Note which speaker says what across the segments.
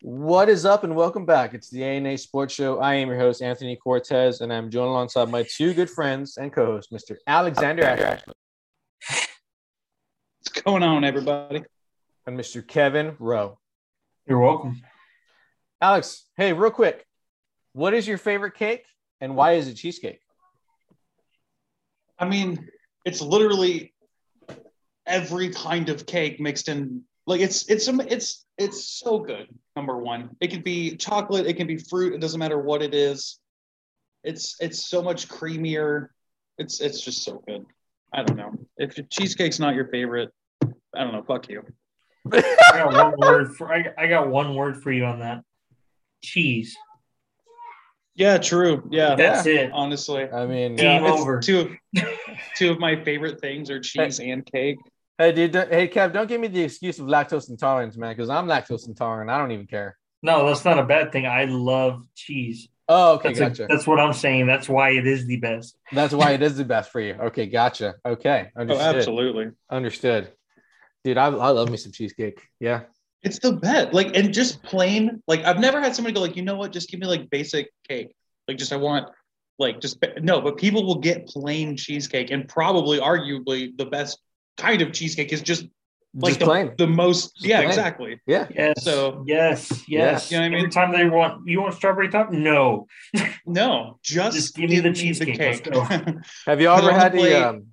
Speaker 1: What is up, and welcome back. It's the ANA Sports Show. I am your host, Anthony Cortez, and I'm joined alongside my two good friends and co-host, Mr. Alexander Ashley
Speaker 2: What's going on, everybody?
Speaker 1: and Mr. Kevin Rowe.
Speaker 3: You're welcome.
Speaker 1: Alex, hey, real quick, what is your favorite cake, and why is it cheesecake?
Speaker 2: I mean, it's literally every kind of cake mixed in. Like it's it's it's it's so good. Number one, it can be chocolate, it can be fruit. It doesn't matter what it is. It's it's so much creamier. It's it's just so good. I don't know if cheesecake's not your favorite. I don't know. Fuck you.
Speaker 3: I got one word for I, I got one word for you on that. Cheese.
Speaker 2: Yeah, true. Yeah,
Speaker 3: That's it.
Speaker 2: honestly.
Speaker 1: I mean,
Speaker 3: Game
Speaker 2: it's
Speaker 3: over.
Speaker 2: Two of two of my favorite things are cheese and cake.
Speaker 1: Hey, dude, don't- hey, Kev, don't give me the excuse of lactose intolerance, man, because I'm lactose intolerant. I don't even care.
Speaker 3: No, that's not a bad thing. I love cheese.
Speaker 1: Oh, okay,
Speaker 3: That's, a-
Speaker 1: gotcha.
Speaker 3: that's what I'm saying. That's why it is the best.
Speaker 1: That's why it is the best for you. Okay, gotcha. Okay,
Speaker 2: oh,
Speaker 1: understood.
Speaker 2: Oh, absolutely.
Speaker 1: Understood. Dude, I, I love me some cheesecake. Yeah.
Speaker 2: It's the best. Like, and just plain, like, I've never had somebody go, like, you know what, just give me like basic cake. Like, just I want, like, just no, but people will get plain cheesecake, and probably, arguably, the best kind of cheesecake is just like
Speaker 1: Just
Speaker 2: the,
Speaker 1: plain.
Speaker 2: the most,
Speaker 1: Just
Speaker 2: yeah,
Speaker 1: plain.
Speaker 2: exactly.
Speaker 1: Yeah.
Speaker 3: Yes.
Speaker 2: So-
Speaker 3: yes, yes.
Speaker 1: Yes.
Speaker 2: You know what I mean?
Speaker 3: Every time they want you want strawberry top? No.
Speaker 2: No, just,
Speaker 3: Just give me the cheesecake. Let's
Speaker 2: cake.
Speaker 1: Have you ever had
Speaker 2: the plate.
Speaker 1: the? Um,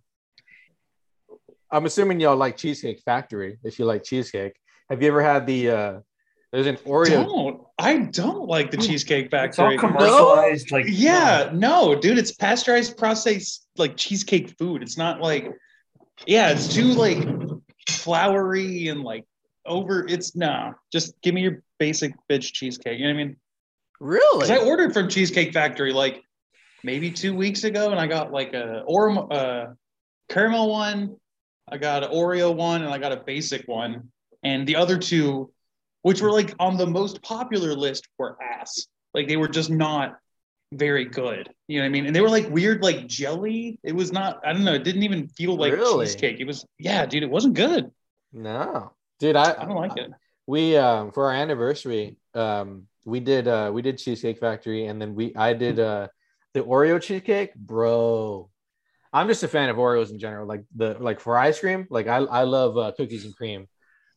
Speaker 1: I'm assuming y'all like Cheesecake Factory. If you like cheesecake, have you ever had the? uh There's an Oreo.
Speaker 2: don't. I don't like the Cheesecake
Speaker 3: It's all
Speaker 2: Factory.
Speaker 3: commercialized. Like
Speaker 2: Yeah, no, dude, it's pasteurized processed like cheesecake food. It's not like, yeah, it's too like floury and like over. It's nah, just give me your basic bitch cheesecake. You know what I mean?
Speaker 1: Really?
Speaker 2: Because I ordered from Cheesecake Factory like maybe two weeks ago, and I got like a or uh, caramel one, I got an Oreo one, and I got a basic one, and the other two, which were like on the most popular list, were ass. Like they were just not very good. You know what I mean? And they were like weird, like jelly. It was not. I don't know. It didn't even feel like
Speaker 1: Really?
Speaker 2: cheesecake. It was yeah, dude. It wasn't good.
Speaker 1: no, dude. I
Speaker 2: I don't like it.
Speaker 1: we um for our anniversary um we did uh we did cheesecake factory and then we i did uh the oreo cheesecake bro i'm just a fan of oreos in general like the like for ice cream like i i love uh, cookies and cream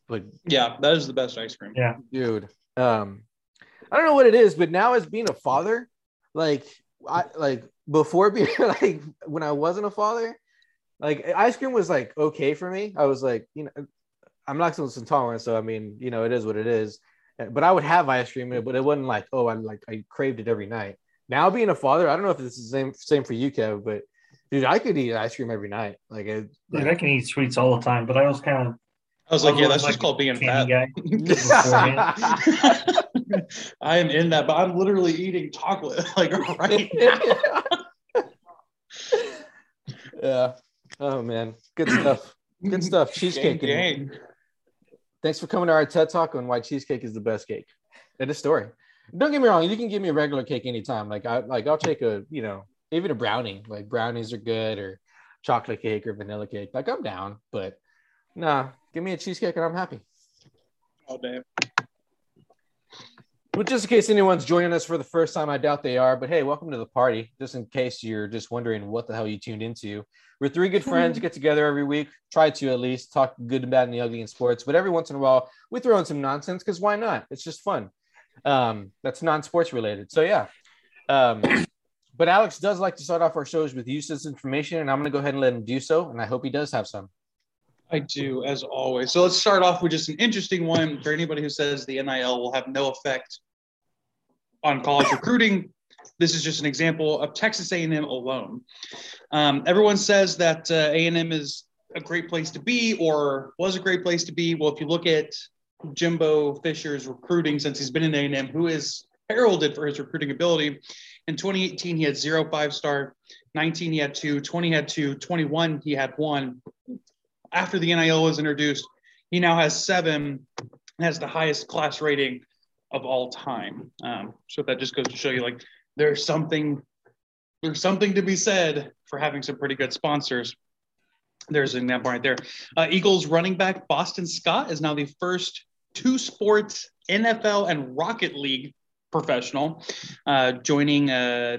Speaker 1: but
Speaker 2: Yeah, that is the best ice cream.
Speaker 3: Yeah.
Speaker 1: dude um i don't know what it is but now as being a father like i like before being like when i wasn't a father like ice cream was like okay for me. I was like you know i'm lactose intolerant so i mean you know it is what it is. But i would have ice cream but it wasn't like oh i like i craved it every night. Now being a father i don't know if it's the same same for you kev but dude i could eat ice cream every night. Like, it,
Speaker 3: Dude, I can eat sweets all the time, but I was kind of
Speaker 2: I was like, yeah,
Speaker 3: always
Speaker 2: that's just called being fat. I am in that, but I'm literally eating chocolate like right now.
Speaker 1: yeah oh man good stuff good stuff cheesecake
Speaker 2: Gang, gang.
Speaker 1: Thanks for coming to our TED Talk on why cheesecake is the best cake. And a story. Don't get me wrong, you can give me a regular cake anytime. Like I like I'll take a, you know, even a brownie. Like brownies are good or chocolate cake or vanilla cake. Like I'm down, but nah, give me a cheesecake and I'm happy.
Speaker 2: Oh, All day.
Speaker 1: But just in case anyone's joining us for the first time, I doubt they are. But hey, welcome to the party. Just in case you're just wondering what the hell you tuned into. We're three good friends get together every week, try to at least talk good and bad and the ugly in sports. But every once in a while, we throw in some nonsense because why not? It's just fun. Um, that's non-sports related. So yeah. Um, but Alex does like to start off our shows with useless information, and I'm gonna go ahead and let him do so. And I hope he does have some.
Speaker 2: I do, as always. So let's start off with just an interesting one for anybody who says the NIL will have no effect on college recruiting. This is just an example of Texas A&M alone. Um, everyone says that uh, A&M is a great place to be or was a great place to be. Well, if you look at Jimbo Fisher's recruiting since he's been in A&M, who is heralded for his recruiting ability. In 2018, he had zero five star. 19, he had two. 20, he had two. 21, he had one. After the NIL was introduced, he now has seven, has the highest class rating of all time. Um, so that just goes to show you, like, there's something, there's something to be said for having some pretty good sponsors. There's an example right there. Uh, Eagles running back Boston Scott is now the first two sports, NFL and Rocket League professional, uh, joining uh,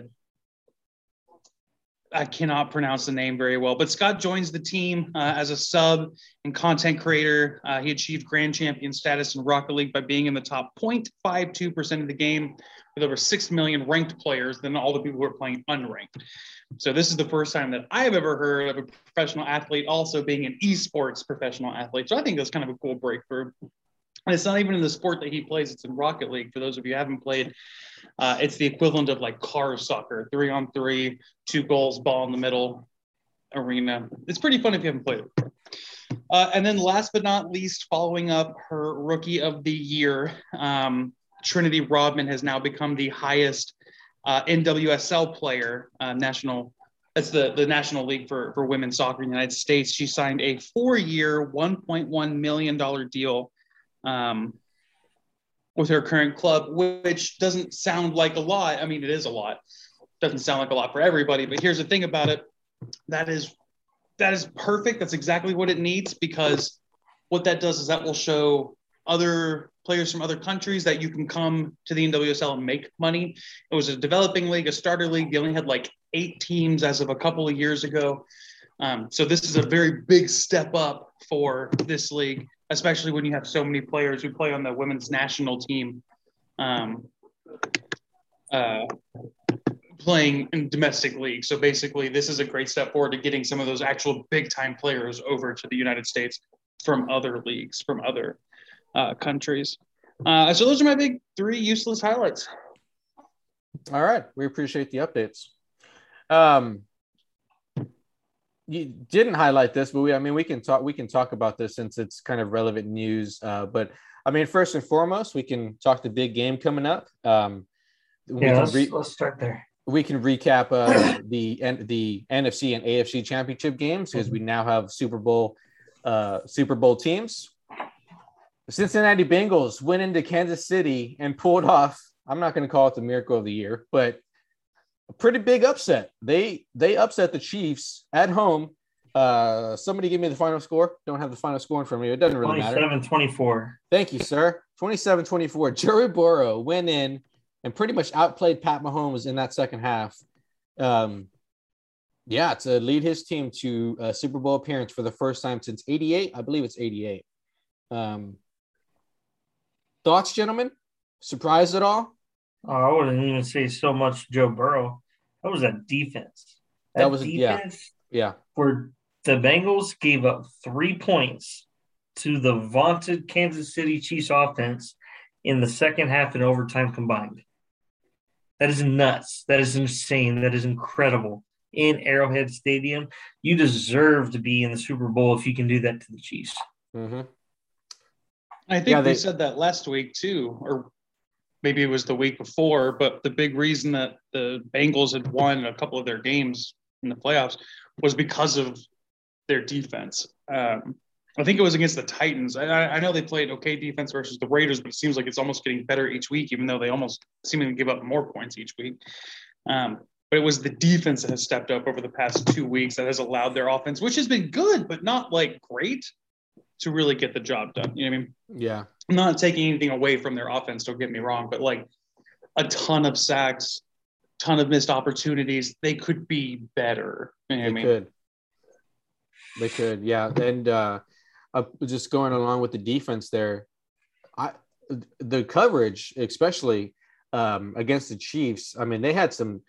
Speaker 2: I cannot pronounce the name very well, but Scott joins the team uh, as a sub and content creator. Uh, he achieved grand champion status in Rocket League by being in the top 0.52% of the game with over 6 million ranked players than all the people who are playing unranked. So, this is the first time that I have ever heard of a professional athlete also being an esports professional athlete. So, I think that's kind of a cool breakthrough. It's not even in the sport that he plays, it's in Rocket League. For those of you who haven't played, uh, it's the equivalent of like car soccer, three on three, two goals, ball in the middle arena. It's pretty fun if you haven't played it. Uh, and then last but not least, following up her rookie of the year, um, Trinity Rodman has now become the highest uh, NWSL player, uh, national. That's the, the National League for, for Women's Soccer in the United States. She signed a four year, $1.1 million deal um, with her current club, which doesn't sound like a lot. I mean, it is a lot. Doesn't sound like a lot for everybody, but here's the thing about it. That is that is perfect. That's exactly what it needs because what that does is that will show other players from other countries that you can come to the NWSL and make money. It was a developing league, a starter league. They only had like eight teams as of a couple of years ago. Um, so this is a very big step up for this league especially when you have so many players who play on the women's national team um, uh, playing in domestic league. So basically, this is a great step forward to getting some of those actual big time players over to the United States from other leagues, from other uh, countries. Uh, so those are my big three useless highlights.
Speaker 1: All right, we appreciate the updates. Um, you didn't highlight this, but we, I mean, we can talk, we can talk about this since it's kind of relevant news. Uh, but I mean, first and foremost, we can talk the big game coming up. Um,
Speaker 3: yeah, let's, re- let's start there.
Speaker 1: We can recap uh, the the NFC and AFC championship games because we mm-hmm. now have Super Bowl uh, Super Bowl teams. The Cincinnati Bengals went into Kansas City and pulled off. I'm not going to call it the miracle of the year, but a pretty big upset. They they upset the Chiefs at home. Uh, somebody give me the final score. Don't have the final score in front of me. It doesn't really 27,
Speaker 3: matter. 24.
Speaker 1: Thank you, sir. 27 24. Joey Burrow went in and pretty much outplayed Pat Mahomes in that second half. Um, yeah, to lead his team to a Super Bowl appearance for the first time since 88. I believe it's 88. Um, thoughts, gentlemen? Surprised at all?
Speaker 3: Oh, I wouldn't even say so much Joe Burrow. That was a defense.
Speaker 1: That, that was defense yeah, yeah.
Speaker 3: Where the Bengals gave up three points to the vaunted Kansas City Chiefs offense in the second half and overtime combined. That is nuts. That is insane. That is incredible. In Arrowhead Stadium, you deserve to be in the Super Bowl if you can do that to the Chiefs.
Speaker 1: Mm-hmm.
Speaker 2: I think yeah, they, they said that last week too, or maybe it was the week before, but the big reason that the Bengals had won a couple of their games in the playoffs was because of their defense. Um, I think it was against the Titans. I, I, know they played okay defense versus the Raiders, but it seems like it's almost getting better each week, even though they almost seem to give up more points each week. Um, but it was the defense that has stepped up over the past two weeks that has allowed their offense, which has been good, but not like great, to really get the job done. You know what I mean?
Speaker 1: Yeah.
Speaker 2: I'm not taking anything away from their offense, don't get me wrong, but like a ton of sacks, ton of missed opportunities. They could be better. You know
Speaker 1: they
Speaker 2: I mean?
Speaker 1: could. They could, yeah. And uh, uh, just going along with the defense there, I the coverage, especially um, against the Chiefs. I mean, they had some.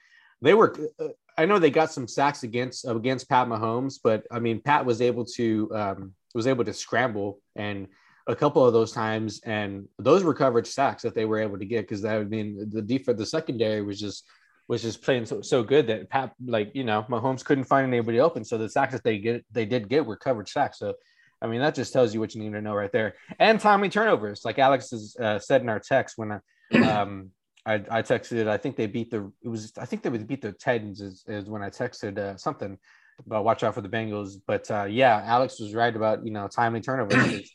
Speaker 1: They were. Uh, I know they got some sacks against against Pat Mahomes, but I mean, Pat was able to um, was able to scramble and a couple of those times, and those were coverage sacks that they were able to get because that I mean the defense, the secondary was just was just playing so, so good that Pat like you know Mahomes couldn't find anybody open, so the sacks that they get they did get were coverage sacks. So I mean that just tells you what you need to know right there. And timely turnovers, like Alex has uh, said in our text when I, um, I, I texted. I think they beat the it was I think they would beat the Titans is, is when I texted uh, something about watch out for the Bengals. But uh, yeah, Alex was right about you know timely turnovers.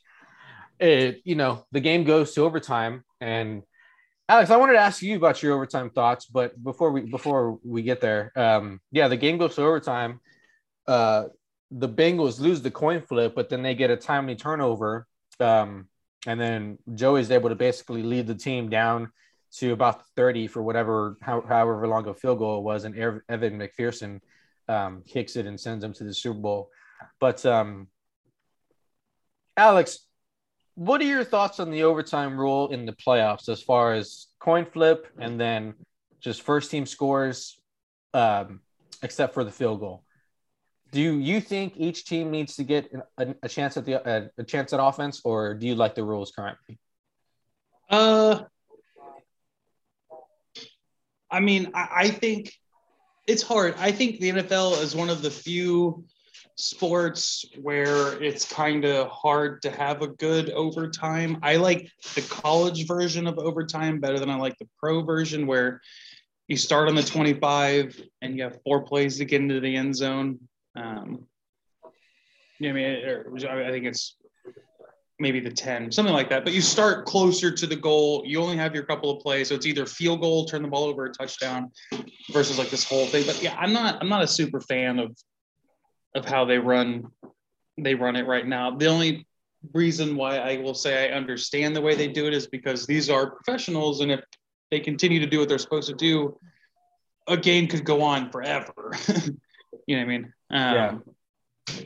Speaker 1: It, you know, the game goes to overtime. And Alex, I wanted to ask you about your overtime thoughts, but before we before we get there, um, yeah, the game goes to overtime. Uh, the Bengals lose the coin flip, but then they get a timely turnover. Um, and then Joey's able to basically lead the team down to about 30 for whatever, how, however long a field goal it was, and Evan McPherson um, kicks it and sends them to the Super Bowl. But um, Alex, what are your thoughts on the overtime rule in the playoffs as far as coin flip and then just first team scores, um, except for the field goal? Do you think each team needs to get a, a chance at the a, a, chance at offense, or do you like the rules currently?
Speaker 2: Uh, I mean, I, I think it's hard. I think the NFL is one of the few sports where it's kind of hard to have a good overtime. I like the college version of overtime better than I like the pro version where you start on the 25 and you have four plays to get into the end zone. Um, yeah, I mean, I think it's maybe the 10, something like that. But you start closer to the goal. You only have your couple of plays. So it's either field goal, turn the ball over, a touchdown versus like this whole thing. But yeah, I'm not I'm not a super fan of of how they run they run it right now. The only reason why I will say I understand the way they do it is because these are professionals, and if they continue to do what they're supposed to do, a game could go on forever. you know what I mean? Um,
Speaker 1: yeah.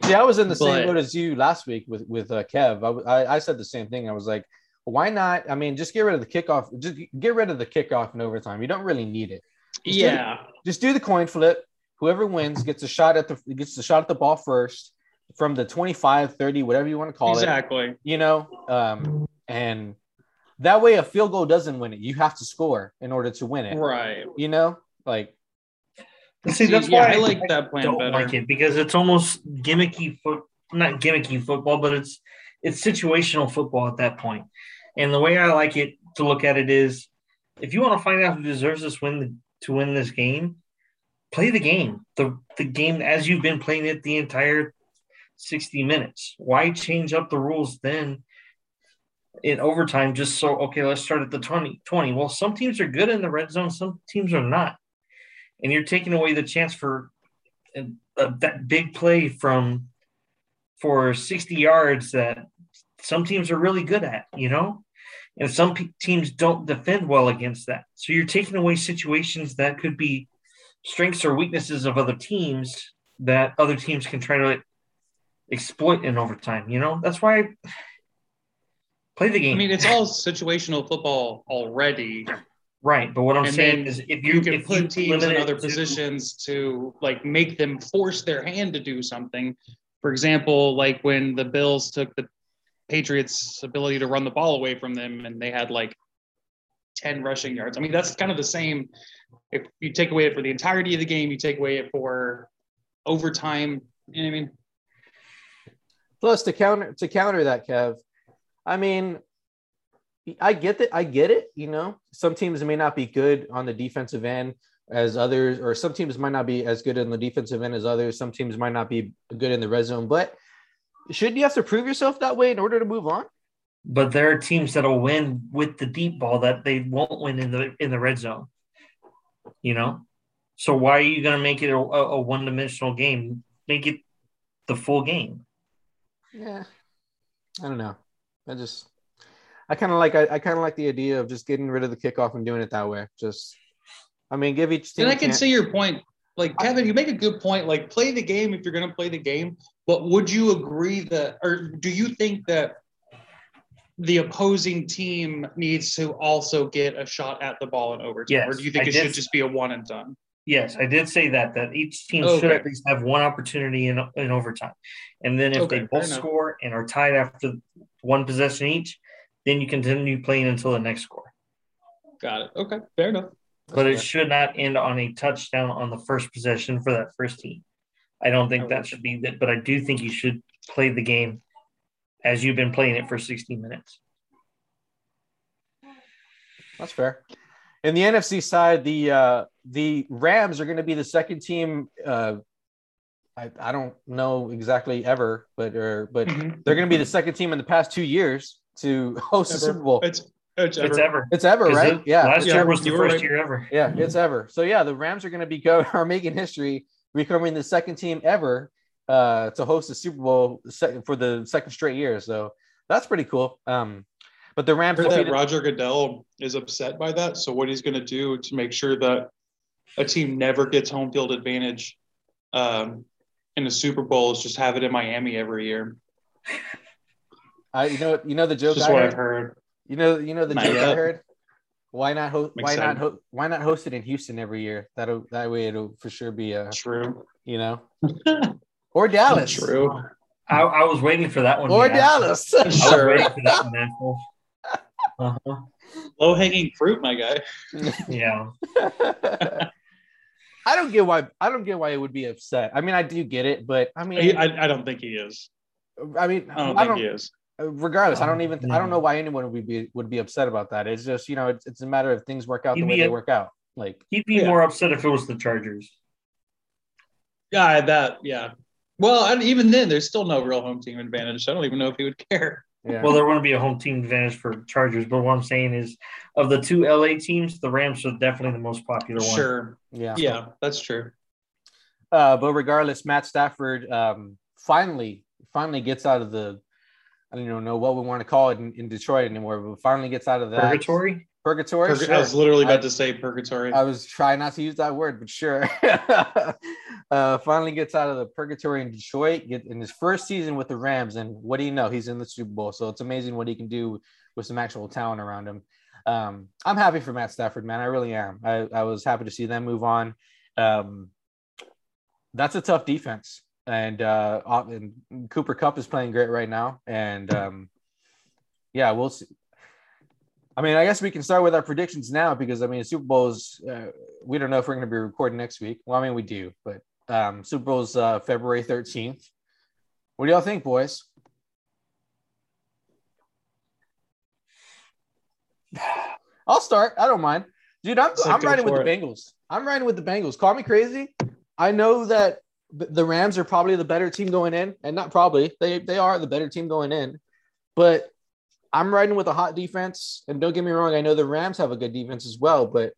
Speaker 1: See, I was in the but, same boat as you last week with with uh, Kev. I, I, I said the same thing. I was like, why not? I mean, just get rid of the kickoff. Just get rid of the kickoff in overtime. You don't really need it.
Speaker 2: Just yeah.
Speaker 1: Do just do the coin flip whoever wins gets a shot at the gets the shot at the ball first from the 25 30 whatever you want to call
Speaker 2: exactly.
Speaker 1: it. Exactly. You know um, and that way a field goal doesn't win it. You have to score in order to win it.
Speaker 2: Right.
Speaker 1: You know like
Speaker 3: see that's yeah, why I, like that plan don't better. like it because it's almost gimmicky foot not gimmicky football but it's it's situational football at that point. And the way i like it to look at it is if you want to find out who deserves this win to win this game play the game, the the game as you've been playing it the entire 60 minutes. Why change up the rules then in overtime just so okay, let's start at the 20 20. Well, some teams are good in the red zone, some teams are not. And you're taking away the chance for a, that big play from for 60 yards that some teams are really good at, you know? And some teams don't defend well against that. So you're taking away situations that could be strengths or weaknesses of other teams that other teams can try to exploit in overtime. You know, that's why I play the game.
Speaker 2: I mean, it's all situational football already.
Speaker 3: Right, but what I'm and saying is, if you,
Speaker 2: you can
Speaker 3: if
Speaker 2: put you teams in other to, positions to like make them force their hand to do something. For example, like when the Bills took the Patriots' ability to run the ball away from them, and they had like 10 rushing yards. I mean, that's kind of the same. If you take away it for the entirety of the game, you take away it for overtime. You know what I mean?
Speaker 1: Plus, to counter to counter that, Kev, I mean, I get that. I get it. You know, some teams may not be good on the defensive end as others, or some teams might not be as good in the defensive end as others. Some teams might not be good in the red zone, but shouldn't you have to prove yourself that way in order to move on?
Speaker 3: But there are teams that'll win with the deep ball that they won't win in the in the red zone. You know, so why are you going to make it a, a one dimensional game? Make it the full game.
Speaker 1: Yeah, I don't know. I just I kind of like I, I kind of like the idea of just getting rid of the kickoff and doing it that way. Just I mean, give each team.
Speaker 2: And I can see your point. Like Kevin, you make a good point. Like play the game if you're going to play the game. But would you agree that, or do you think that the opposing team needs to also get a shot at the ball in overtime, yes, or do you think I it did, should just be a one and done?
Speaker 3: Yes, I did say that that each team okay. should at least have one opportunity in, in overtime, and then if okay, they both score and are tied after one possession each, then you continue playing until the next score.
Speaker 2: Got it. Okay, fair enough.
Speaker 3: But it should not end on a touchdown on the first possession for that first team. I don't think that should be that, but I do think you should play the game as you've been playing it for 60 minutes.
Speaker 1: That's fair. In the NFC side, the uh, the Rams are going to be the second team. Uh, I, I don't know exactly ever, but or, but mm-hmm. they're going to be the second team in the past two years to host ever. the Super Bowl.
Speaker 2: It's it's ever.
Speaker 3: It's ever,
Speaker 1: it's ever right? It,
Speaker 3: yeah. Last
Speaker 1: yeah,
Speaker 3: year was the first right. year ever.
Speaker 1: Yeah, it's ever. So yeah, the Rams are going to be go are making history, becoming the second team ever uh, to host the Super Bowl for the second straight year. So that's pretty cool. Um, But the Rams
Speaker 2: that
Speaker 1: defeated,
Speaker 2: Roger Goodell is upset by that. So what he's going to do to make sure that a team never gets home field advantage um, in the Super Bowl is just have it in Miami every year.
Speaker 1: I, you know, you know the joke.
Speaker 2: Just
Speaker 1: I
Speaker 2: what
Speaker 1: heard?
Speaker 2: I've heard.
Speaker 1: You know, you know the
Speaker 2: Not
Speaker 1: joke I heard. Why not host? Why not? Ho- why not host it in Houston every year? That that way it'll for sure be a
Speaker 2: True.
Speaker 1: you know, or Dallas,
Speaker 2: True.
Speaker 3: I, I was waiting for that one.
Speaker 1: or. Dallas.
Speaker 3: I was
Speaker 2: Sure.
Speaker 3: waiting for that one, Uh-huh.
Speaker 2: Low hanging fruit, my guy.
Speaker 3: Yeah.
Speaker 1: I don't get why. I don't get why it would be upset. I mean, I do get it, but I mean,
Speaker 2: I, I don't think he is.
Speaker 1: I mean,
Speaker 2: I don't
Speaker 1: I
Speaker 2: think
Speaker 1: don't.
Speaker 2: he is.
Speaker 1: Regardless, I don't even. I don't know why anyone would be would be upset about that. It's just you know, it's, it's a matter of things work out the
Speaker 3: You'd
Speaker 1: way
Speaker 3: be
Speaker 1: they
Speaker 3: a-
Speaker 1: work out. Like
Speaker 3: He'd be
Speaker 2: Yeah.
Speaker 3: more upset if it was the Chargers.
Speaker 2: Yeah, that. Yeah. Well, and even then, there's still no real home team advantage. So I don't even know if he would care.
Speaker 1: yeah,
Speaker 3: Well, there wouldn't be a home team advantage for Chargers, but what I'm saying is, of the two LA teams, the Rams are definitely the most popular one.
Speaker 2: Sure.
Speaker 1: yeah.
Speaker 2: Yeah, that's true.
Speaker 1: Uh, but regardless, Matt Stafford um, finally finally gets out of the I don't even know what we want to call it in, in Detroit anymore, but finally gets out of that
Speaker 3: Purgatory.
Speaker 1: Purgatory.
Speaker 2: Purg-
Speaker 1: sure.
Speaker 2: I was literally about
Speaker 1: I-
Speaker 2: to say purgatory.
Speaker 1: I was trying not to use that word, but sure. uh, finally gets out of the purgatory in Detroit, get in his first season with the Rams, and what do you know? He's in the Super Bowl. So it's amazing what he can do with some actual talent around him. Um, I'm happy for Matt Stafford, man. I really am. I, I was happy to see them move on. Um, that's a tough defense, and uh, and Cooper Kupp is playing great right now, and um, yeah, we'll see. I mean, I guess we can start with our predictions now because I mean, Super Bowl's. Uh, we don't know if we're going to be recording next week. Well, I mean, we do, but um, Super Bowl's uh, February thirteenth. What do y'all think, boys? I'll start. I don't mind, dude. I'm
Speaker 2: So
Speaker 1: I'm riding with
Speaker 2: for
Speaker 1: the. Bengals. I'm riding with the Bengals. Call me crazy. I know that the Rams are probably the better team going in, and not probably they they are the better team going in, but I'm riding with a hot defense. And don't get me wrong, I know the Rams have a good defense as well, but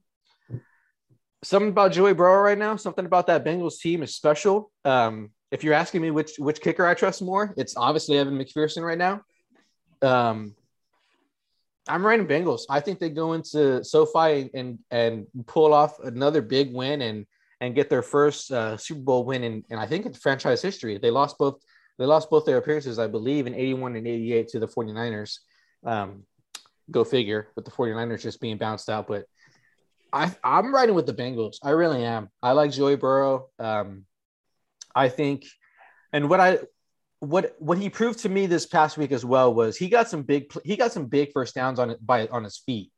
Speaker 1: something about Joey Burrow right now, something about that Bengals team is special. Um, if you're asking me which which kicker I trust more, it's obviously Evan McPherson right now. Um, I'm riding Bengals. I think they go into SoFi and and pull off another big win and and get their first uh, Super Bowl win in, and I think in franchise history. They lost both they lost both their appearances, I believe, in 81 and 88 to the 49ers. Um, go figure, with the 49ers just being bounced out. But I I'm riding with the Bengals. I really am. I like Joey Burrow. Um, I think, and what I what what he proved to me this past week as well was he got some big he got some big first downs on by on his feet.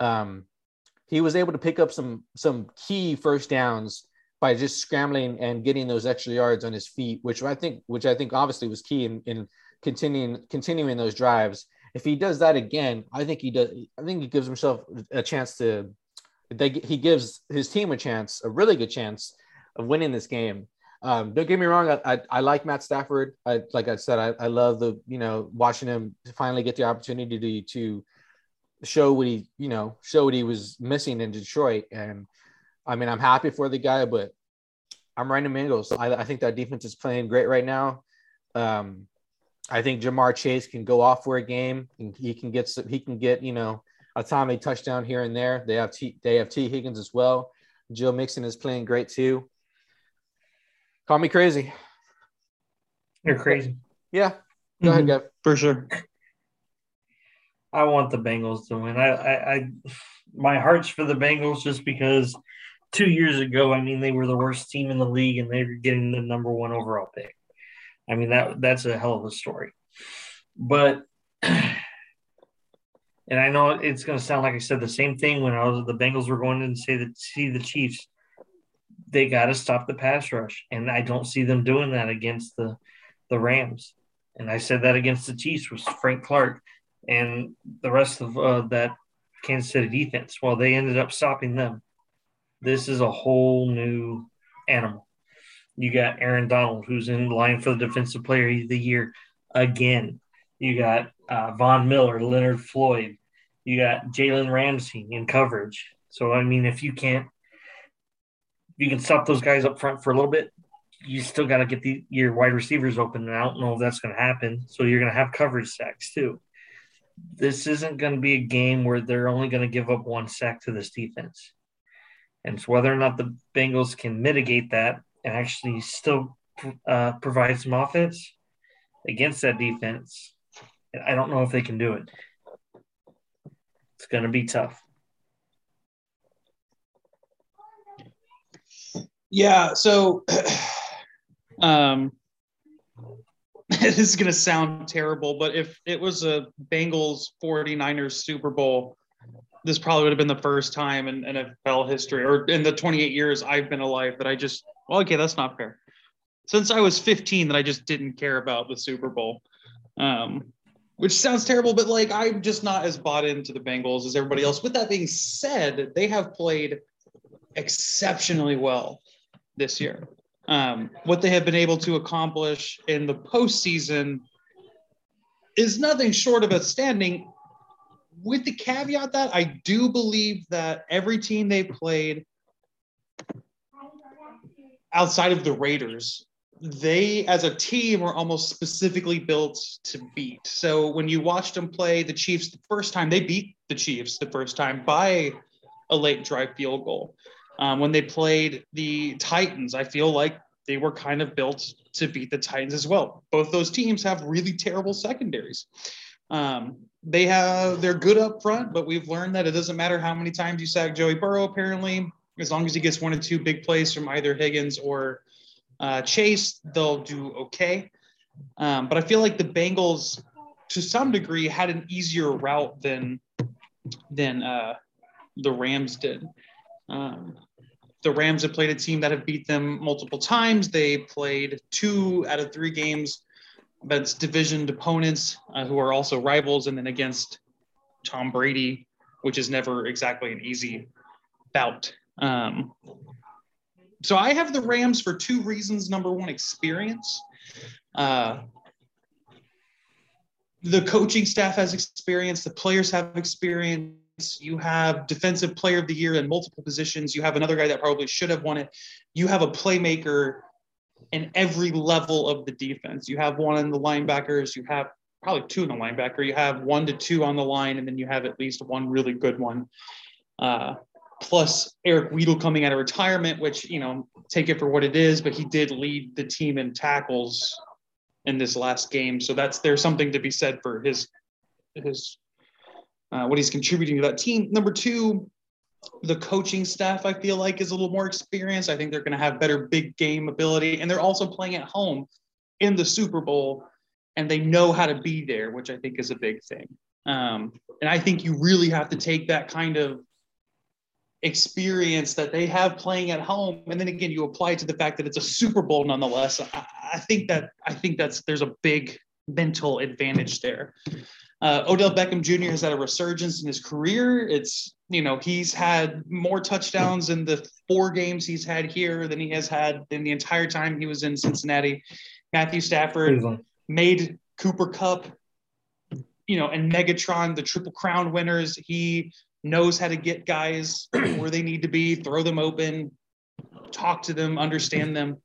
Speaker 1: Um, he was able to pick up some some key first downs by just scrambling and getting those extra yards on his feet, which I think which I think obviously was key in, in continuing continuing those drives. If he does that again, I think he does. I think he gives himself a chance to. They, he gives his team a chance, a really good chance of winning this game. Um, don't get me wrong. I, I, I like Matt Stafford. I, like I said, I, I love the, you know, watching him finally get the opportunity to, to show what he, you know, show what he was missing in Detroit. And I mean, I'm happy for the guy, but I'm riding Bengals. I, I think that defense is playing great right now. Um, I think Ja'Marr Chase can go off for a game and he can get, some, he can get, you know, a timely touchdown here and there. They have T, they have Tee Higgins as well. Joe Mixon is playing great too. Call me crazy.
Speaker 3: You're crazy.
Speaker 1: Yeah. Go ahead,
Speaker 2: Mhm.
Speaker 1: Gav.
Speaker 2: For sure.
Speaker 3: I want the Bengals to win. I, I, I, my heart's for the Bengals just because two years ago, I mean, they were the worst team in the league and they were getting the number one overall pick. I mean, that that's a hell of a story. But, and I know it's going to sound like I said the same thing when I was the Bengals were going to say that see the Chiefs. They got to stop the pass rush, and I don't see them doing that against the the Rams. And I said that against the Chiefs was Frank Clark and the rest of uh, that Kansas City defense. Well, they ended up stopping them. This is a whole new animal. You got Aaron Donald, who's in line for the Defensive Player of the Year again. You got uh, Von Miller, Leonard Floyd. You got Jalen Ramsey in coverage. So I mean, if you can't, you can stop those guys up front for a little bit. You still got to get the your wide receivers open, and I don't know if that's going to happen. So you're going to have coverage sacks too this isn't going to be a game where they're only going to give up one sack to this defense. And it's whether or not the Bengals can mitigate that and actually still uh, provide some offense against that defense. I don't know if they can do it. It's going to be tough.
Speaker 2: Yeah. So, um, this is going to sound terrible, but if it was a Bengals 49ers Super Bowl, this probably would have been the first time in NFL history or in the 28 years I've been alive that I just, well, okay, that's not fair. Since I was 15, that I just didn't care about the Super Bowl, um, which sounds terrible, but like I'm just not as bought into the Bengals as everybody else. With that being said, they have played exceptionally well this year. Um, what they have been able to accomplish in the postseason is nothing short of outstanding. With the caveat that I do believe that every team they played outside of the Raiders, they as a team were almost specifically built to beat. So when you watched them play the Chiefs the first time, they beat the Chiefs the first time by a late drive field goal. Um, when they played the Titans, I feel like they were kind of built to beat the Titans as well. Both those teams have really terrible secondaries. Um, they have they're good up front, but we've learned that it doesn't matter how many times you sack Joey Burrow. Apparently, as long as he gets one or two big plays from either Higgins or uh, Chase, they'll do okay. Um, but I feel like the Bengals, to some degree, had an easier route than than uh, the Rams did. Um, the Rams have played a team that have beat them multiple times. They played two out of three games against division opponents uh, who are also rivals, and then against Tom Brady, which is never exactly an easy bout. Um, so I have the Rams for two reasons. Number one, experience. Uh, the coaching staff has experience, the players have experience you have defensive player of the year in multiple positions. You have another guy that probably should have won it. You have a playmaker in every level of the defense. You have one in the linebackers. You have probably two in the linebacker. You have one to two on the line, and then you have at least one really good one. Uh, plus Eric Weddle coming out of retirement, which you know take it for what it is, but he did lead the team in tackles in this last game. So that's there's something to be said for his his uh, what he's contributing to that team. Number two, the coaching staff, I feel like, is a little more experienced. I think they're going to have better big game ability. And they're also playing at home in the Super Bowl, and they know how to be there, which I think is a big thing. Um, and I think you really have to take that kind of experience that they have playing at home and then again you apply it to the fact that it's a super bowl nonetheless I, I think that i think that's there's a big mental advantage there uh, Odell Beckham Jr. has had a resurgence in his career. It's, you know, he's had more touchdowns in the four games he's had here than he has had in the entire time he was in Cincinnati. Matthew Stafford made Cooper Kupp you know, and Megatron the Triple Crown winners. He knows how to get guys where they need to be, throw them open, talk to them, understand them.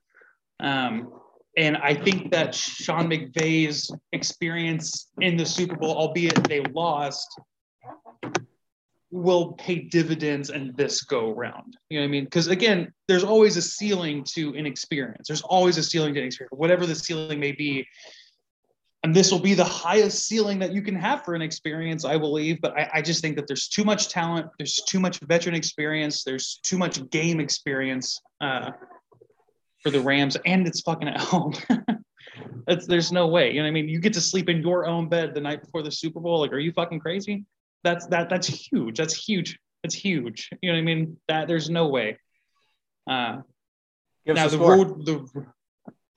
Speaker 2: Um, and I think that Sean McVay's experience in the Super Bowl, albeit they lost, will pay dividends in this go round. You know what I mean? Because again, there's always a ceiling to inexperience. There's always a ceiling to inexperience, whatever the ceiling may be. And this will be the highest ceiling that you can have for an experience, I believe. But I, I just think that there's too much talent, there's too much veteran experience, there's too much game experience. Uh, for the Rams, and it's fucking at home. That's there's no way. You know what I mean? You get to sleep in your own bed the night before the Super Bowl. Like, are you fucking crazy? That's that that's huge. That's huge. That's huge. You know what I mean? That there's no way. Uh Give now the score. road the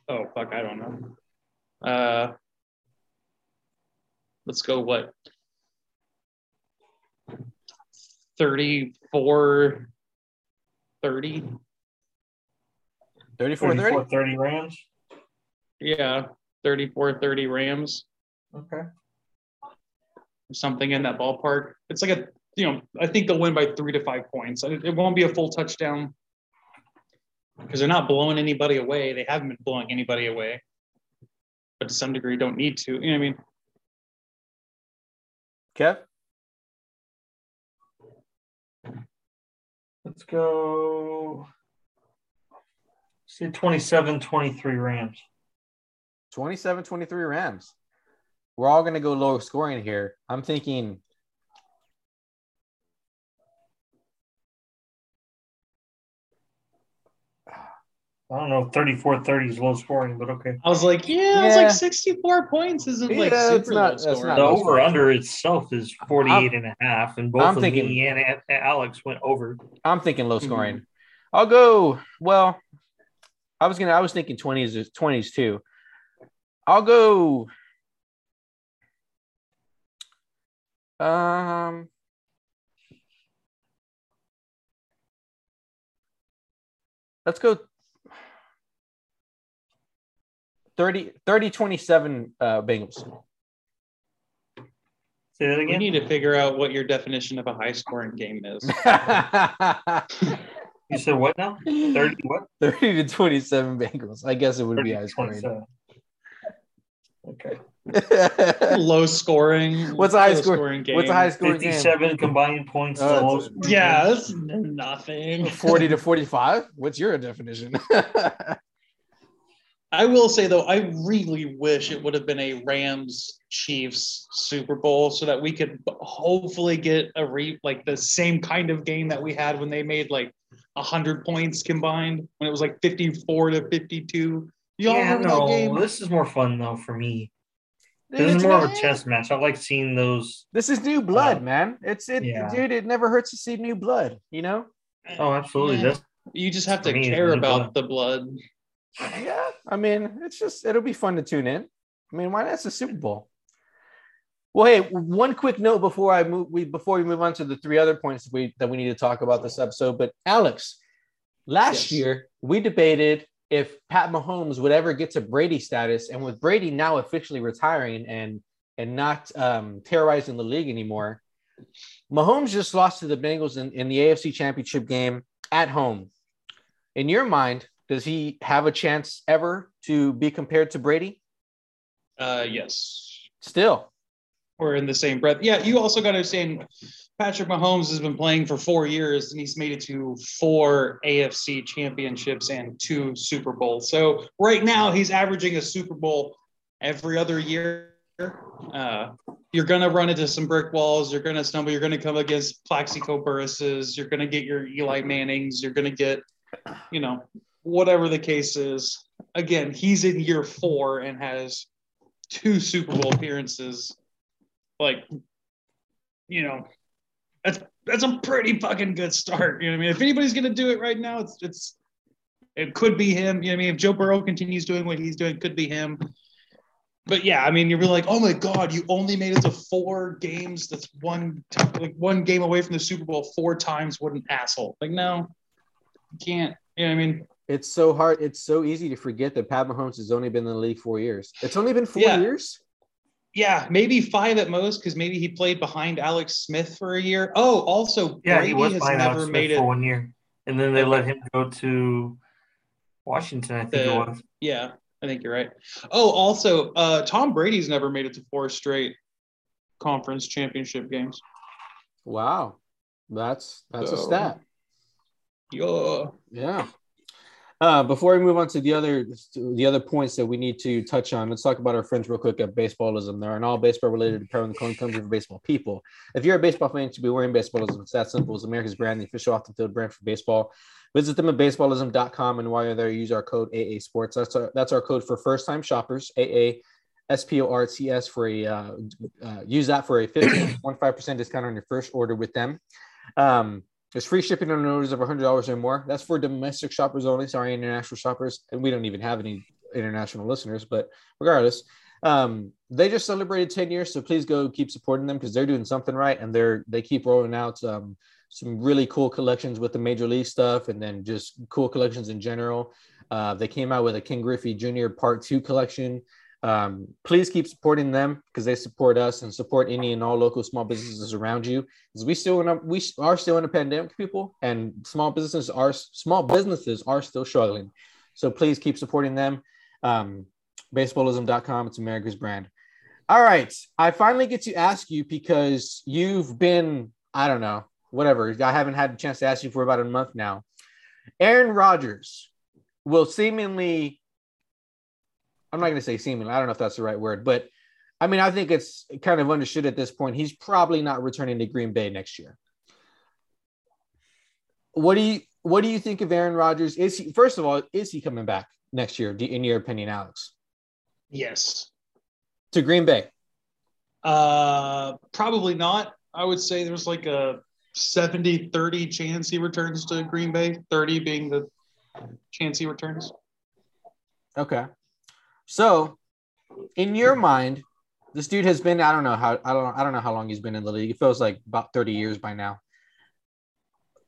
Speaker 2: oh fuck, I don't know. Uh let's go what 34 30
Speaker 1: 34 30?
Speaker 3: 30 Rams?
Speaker 2: Yeah, 34 30 Rams.
Speaker 3: Okay.
Speaker 2: Something in that ballpark. It's like a, you know, I think they'll win by three to five points. It won't be a full touchdown because they're not blowing anybody away. They haven't been blowing anybody away, but to some degree don't need to. You know what I mean?
Speaker 1: Kev?
Speaker 3: Let's go. See 27 23 Rams.
Speaker 1: 27 23 Rams. We're all going to go low scoring here. I'm thinking
Speaker 3: I don't know. 34 30 is low scoring, but okay.
Speaker 2: I was like, yeah, it's
Speaker 1: Yeah.
Speaker 2: like 64 points isn't like super
Speaker 1: it's not-
Speaker 2: low
Speaker 1: that's
Speaker 2: scoring.
Speaker 3: The
Speaker 1: low
Speaker 3: over
Speaker 1: scoring.
Speaker 3: under itself is 48 and a half, and both
Speaker 1: I'm
Speaker 3: of
Speaker 1: thinking-
Speaker 3: me and Alex went over.
Speaker 1: I'm thinking low
Speaker 2: Mhm.
Speaker 1: scoring. I'll go. Well, I was gonna. I was thinking twenties. is Twenties too. I'll go. Um. Let's go 30, 30 27 uh, Bengals.
Speaker 3: Say that
Speaker 2: We
Speaker 3: again.
Speaker 2: need to figure out what your definition of a high scoring game is.
Speaker 3: You said what now? 30 what?
Speaker 1: 30 to 27 Bengals. I guess it would be high scoring.
Speaker 3: Okay.
Speaker 2: low scoring.
Speaker 1: What's a high
Speaker 2: low
Speaker 1: score-
Speaker 2: scoring game.
Speaker 1: What's a high scoring game?
Speaker 3: 57 combined points.
Speaker 1: Oh,
Speaker 3: low
Speaker 2: Yeah, that's nothing.
Speaker 1: 40 to 45? What's your definition?
Speaker 2: I will say though, I really wish it would have been a Rams Chiefs Super Bowl so that we could hopefully get a re like the same kind of game that we had when they made like hundred points combined when it was like fifty four to fifty two. Y'all
Speaker 3: yeah,
Speaker 2: remember that
Speaker 3: no,
Speaker 2: game?
Speaker 3: this is more fun though for me. This is more of a chess match. I like seeing those.
Speaker 1: This is new blood,
Speaker 3: Uh,
Speaker 1: man. It's it,
Speaker 3: yeah.
Speaker 1: dude. It never hurts to see new blood. You know?
Speaker 3: Oh, absolutely.
Speaker 2: Yeah.
Speaker 3: That's
Speaker 2: You just have to
Speaker 3: For me, it's
Speaker 2: care about
Speaker 3: fun.
Speaker 2: the blood.
Speaker 1: Yeah. I mean, it's just it'll be fun to tune in. I mean, why not? It's a Super Bowl. Well, hey, one quick note before I move we before we move on to the three other points that we that we need to talk about this episode. But Alex, last
Speaker 2: Yes.
Speaker 1: year we debated if Pat Mahomes would ever get to Brady status, and with Brady now officially retiring and and not um, terrorizing the league anymore, Mahomes just lost to the Bengals in, in the AFC Championship game at home. In your mind, does he have a chance ever to be compared to Brady?
Speaker 2: Uh, yes.
Speaker 1: Still,
Speaker 2: We're in the same breath. Yeah, you also got to understand Patrick Mahomes has been playing for four years and he's made it to four AFC championships and two Super Bowls. So right now he's averaging a Super Bowl every other year. Uh, you're going to run into some brick walls. You're going to stumble. You're going to come against Plaxico Burrises. You're going to get your Eli Mannings. You're going to get, you know, whatever the case is. Again, he's in year four and has two Super Bowl appearances. Like you know that's that's a pretty fucking good start. You know what i mean? If anybody's gonna do it right now it's it's it could be him. You know what i mean? If joe burrow continues doing what he's doing could be him. But yeah i mean you're really like oh my god you only made it to four games. That's one like one game away from the super bowl four times. What an asshole. Like no you can't. You know what i mean
Speaker 1: it's so hard. It's so easy to forget that Pat Mahomes has only been in the league four years. It's only been four
Speaker 2: Yeah.
Speaker 1: years.
Speaker 2: yeah maybe five at most because maybe he played behind alex smith for a year oh also
Speaker 3: yeah.
Speaker 2: Brady
Speaker 3: he was
Speaker 2: has
Speaker 3: behind
Speaker 2: never
Speaker 3: Alex Smith
Speaker 2: made it
Speaker 3: for one year, and then they let him go to Washington. I think
Speaker 2: The-
Speaker 3: it was.
Speaker 2: Yeah, I think you're right. Oh, also, uh, Tom Brady's never made it to four straight conference championship games.
Speaker 1: Wow, that's that's a stat.
Speaker 2: Yeah.
Speaker 1: Yeah. Uh, before we move on to the other the other points that we need to touch on, let's talk about our friends real quick at Baseballism. They're an all baseball related apparel clothing company for baseball people. If you're a baseball fan, you should be wearing Baseballism. It's that simple. It's America's brand, the official off the field brand for baseball. Visit them at baseballism.com, and while you're there, use our code AA Sports. That's our that's our code for first time shoppers. AA S P O R T S for a uh, uh, use that for a 15.5 percent discount on your first order with them. Um, there's free shipping on orders of $100 or more. That's for domestic shoppers only. Sorry, international shoppers. And we don't even have any international listeners, but regardless, um, they just celebrated 10 years. So please go keep supporting them because they're doing something right. And they're, they keep rolling out um, some really cool collections with the major league stuff and then just cool collections in general. Uh, they came out with a Ken Griffey Jr. Part Two collection. Um, please keep supporting them because they support us and support any and all local small businesses around you. Because we still in a, we are still in a pandemic, people, and small businesses are small businesses are still struggling. So please keep supporting them. Um, baseballism.com. It's America's brand. All right. I finally get to ask you because you've been, I don't know, whatever. I haven't had a chance to ask you for about a month now. Aaron Rodgers will seemingly, I'm not going to say seemingly, I don't know if that's the right word, but I mean, I think it's kind of understood at this point. He's probably not returning to Green Bay next year. What do you what do you think of Aaron Rodgers? Is he first of all, is he coming back next year, in your opinion, Alex?
Speaker 2: Yes.
Speaker 1: To Green Bay.
Speaker 2: Uh probably not. I would say there's like a 70 30 chance he returns to Green Bay, 30 being the chance he returns.
Speaker 1: Okay. So, in your mind, this dude has been I don't know how I don't I don't know how long he's been in the league. It feels like about 30 years by now.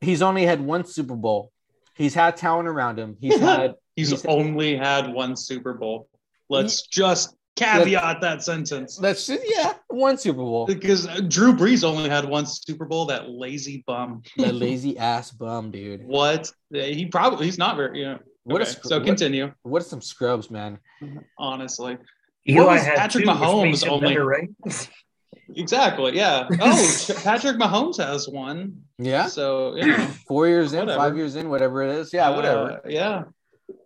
Speaker 1: He's only had one Super Bowl. He's had talent around him. He's had
Speaker 2: he's,
Speaker 1: he's-
Speaker 2: only had one Super Bowl. Let's just caveat that sentence.
Speaker 1: that's yeah, one Super Bowl.
Speaker 2: Because Drew Brees only had one Super Bowl, that lazy bum.
Speaker 1: That lazy ass bum, dude.
Speaker 2: What? He probably he's not very you know.
Speaker 1: What
Speaker 2: okay,
Speaker 1: sc-
Speaker 2: so continue.
Speaker 1: What are some scrubs, man?
Speaker 2: Honestly,
Speaker 3: Eli
Speaker 2: was
Speaker 3: had
Speaker 2: Patrick
Speaker 3: two,
Speaker 2: Mahomes only-
Speaker 3: better, right?
Speaker 2: exactly. Yeah. Oh, Patrick Mahomes has one.
Speaker 1: Yeah,
Speaker 2: So you know,
Speaker 1: four years in,
Speaker 2: Whatever.
Speaker 1: five years in, whatever it is. Yeah, whatever.
Speaker 2: uh, yeah.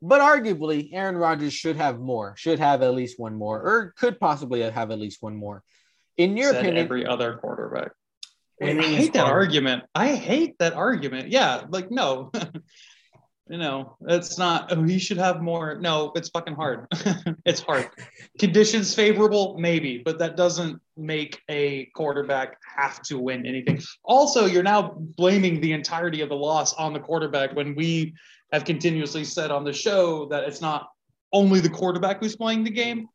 Speaker 1: But arguably, Aaron Rodgers should have more. Should have at least one more, or could possibly have at least one more. In your
Speaker 2: Said
Speaker 1: opinion,
Speaker 2: every other quarterback. I hate that argument. I hate that argument. Yeah, like no. you know, it's not oh he should have more. No, it's fucking hard. it's hard. Conditions favorable, maybe, but that doesn't make a quarterback have to win anything. Also, you're now blaming the entirety of the loss on the quarterback when we have continuously said on the show that it's not only the quarterback who's playing the game.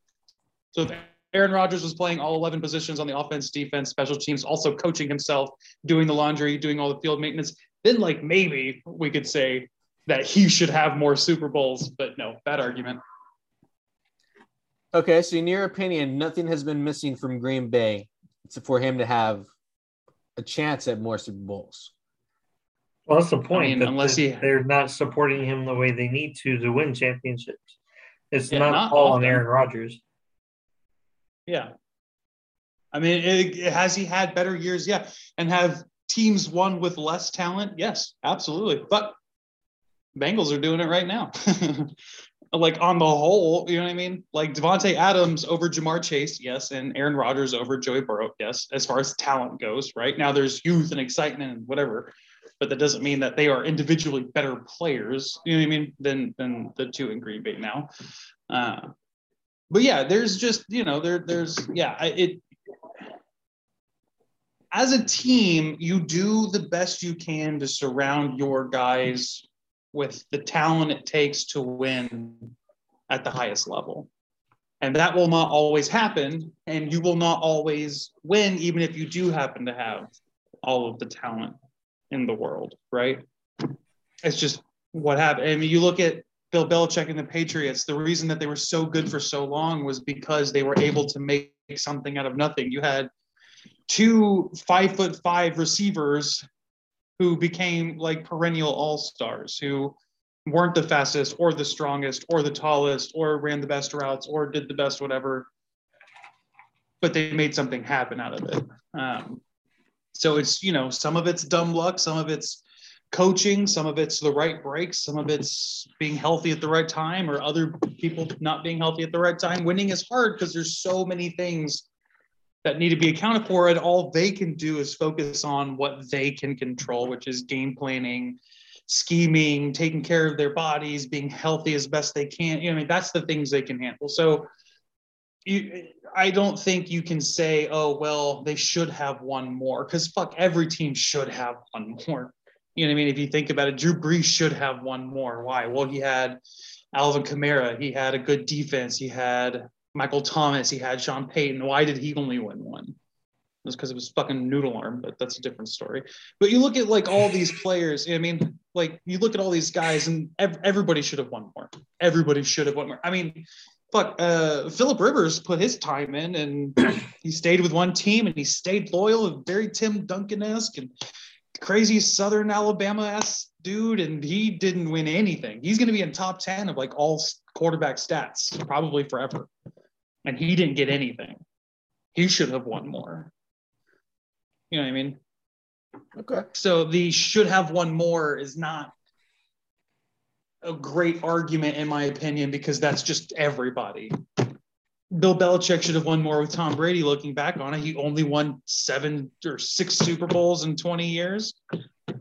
Speaker 2: So if Aaron Rodgers was playing all 11 positions on the offense, defense, special teams, also coaching himself, doing the laundry, doing all the field maintenance, then like maybe we could say that he should have more Super Bowls. But no, bad argument.
Speaker 1: okay. So in your opinion, nothing has been missing from Green Bay for him to have a chance at more Super Bowls.
Speaker 3: Well, that's the point.
Speaker 2: mean,
Speaker 3: that
Speaker 2: unless
Speaker 3: they-
Speaker 2: he-
Speaker 3: they're not supporting him the way they need to to win championships. It's
Speaker 2: Yeah,
Speaker 3: not,
Speaker 2: not
Speaker 3: all on. Aaron Rodgers.
Speaker 2: Yeah. I mean, it, it- has he had better years? Yeah. And have teams won with less talent? Yes, absolutely. But Bengals are doing it right now. like on the whole, you know what I mean? Like Davante Adams over Ja'Marr Chase, yes, and Aaron Rodgers over Joey Burrow, yes, as far as talent goes, right? Now there's youth and excitement and whatever, but that doesn't mean that they are individually better players, you know what I mean, than than the two in Green Bay now. Uh, but yeah, there's just you know there there's yeah it as a team you do the best you can to surround your guys with the talent it takes to win at the highest level. And that will not always happen, and you will not always win, even if you do happen to have all of the talent in the world, right? It's just what happened. I mean, you look at Bill Belichick and the Patriots, the reason that they were so good for so long was because they were able to make something out of nothing. You had two five foot five receivers who became like perennial all stars, who weren't the fastest or the strongest or the tallest or ran the best routes or did the best whatever, but they made something happen out of it. Um, so it's, you know, some of it's dumb luck, some of it's coaching, some of it's the right breaks, some of it's being healthy at the right time, or other people not being healthy at the right time. Winning is hard because there's so many things that need to be accounted for, and all they can do is focus on what they can control, which is game planning, scheming, taking care of their bodies, being healthy as best they can. You know, I mean, that's the things they can handle. So you, I don't think you can say, oh, well, they should have one more because fuck, every team should have one more. You know what I mean? If you think about it, Drew Brees should have one more. Why? Well, he had Alvin Kamara. He had a good defense. He had Michael Thomas. He had Sean Payton. Why did he only win one? It was because of his fucking noodle arm, but that's a different story. But you look at like all these players. I mean, like you look at all these guys, and ev- everybody should have won more. Everybody should have won more. I mean, fuck. Uh, Philip Rivers put his time in, and he stayed with one team, and he stayed loyal, and very Tim Duncan esque, and crazy Southern Alabama ass dude, and he didn't win anything. He's going to be in top ten of like all quarterback stats probably forever, and he didn't get anything. He should have won more. You know what I mean?
Speaker 1: Okay.
Speaker 2: So the should have won more is not a great argument, in my opinion, because that's just everybody. Bill Belichick should have won more with Tom Brady. Looking back on it, he only won seven or six Super Bowls in 20 years.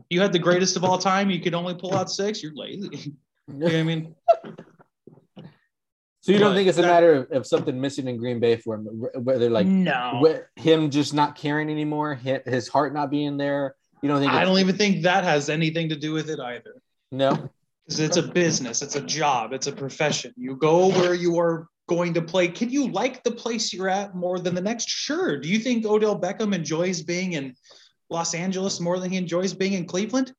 Speaker 2: You had the greatest of all time. You could only pull out six. You're lazy. You know what I mean?
Speaker 1: So you don't
Speaker 2: But
Speaker 1: think it's a
Speaker 2: that-
Speaker 1: matter of, of something missing in Green Bay for him, wh- whether like
Speaker 2: no.
Speaker 1: wh- him just not caring anymore, his heart not being there. You don't think?
Speaker 2: I don't even think that has anything to do with it either.
Speaker 1: No.
Speaker 2: Because it's a business, it's a job, it's a profession. You go where you are going to play. Can you like the place you're at more than the next? Sure. Do you think Odell Beckham enjoys being in Los Angeles more than he enjoys being in Cleveland?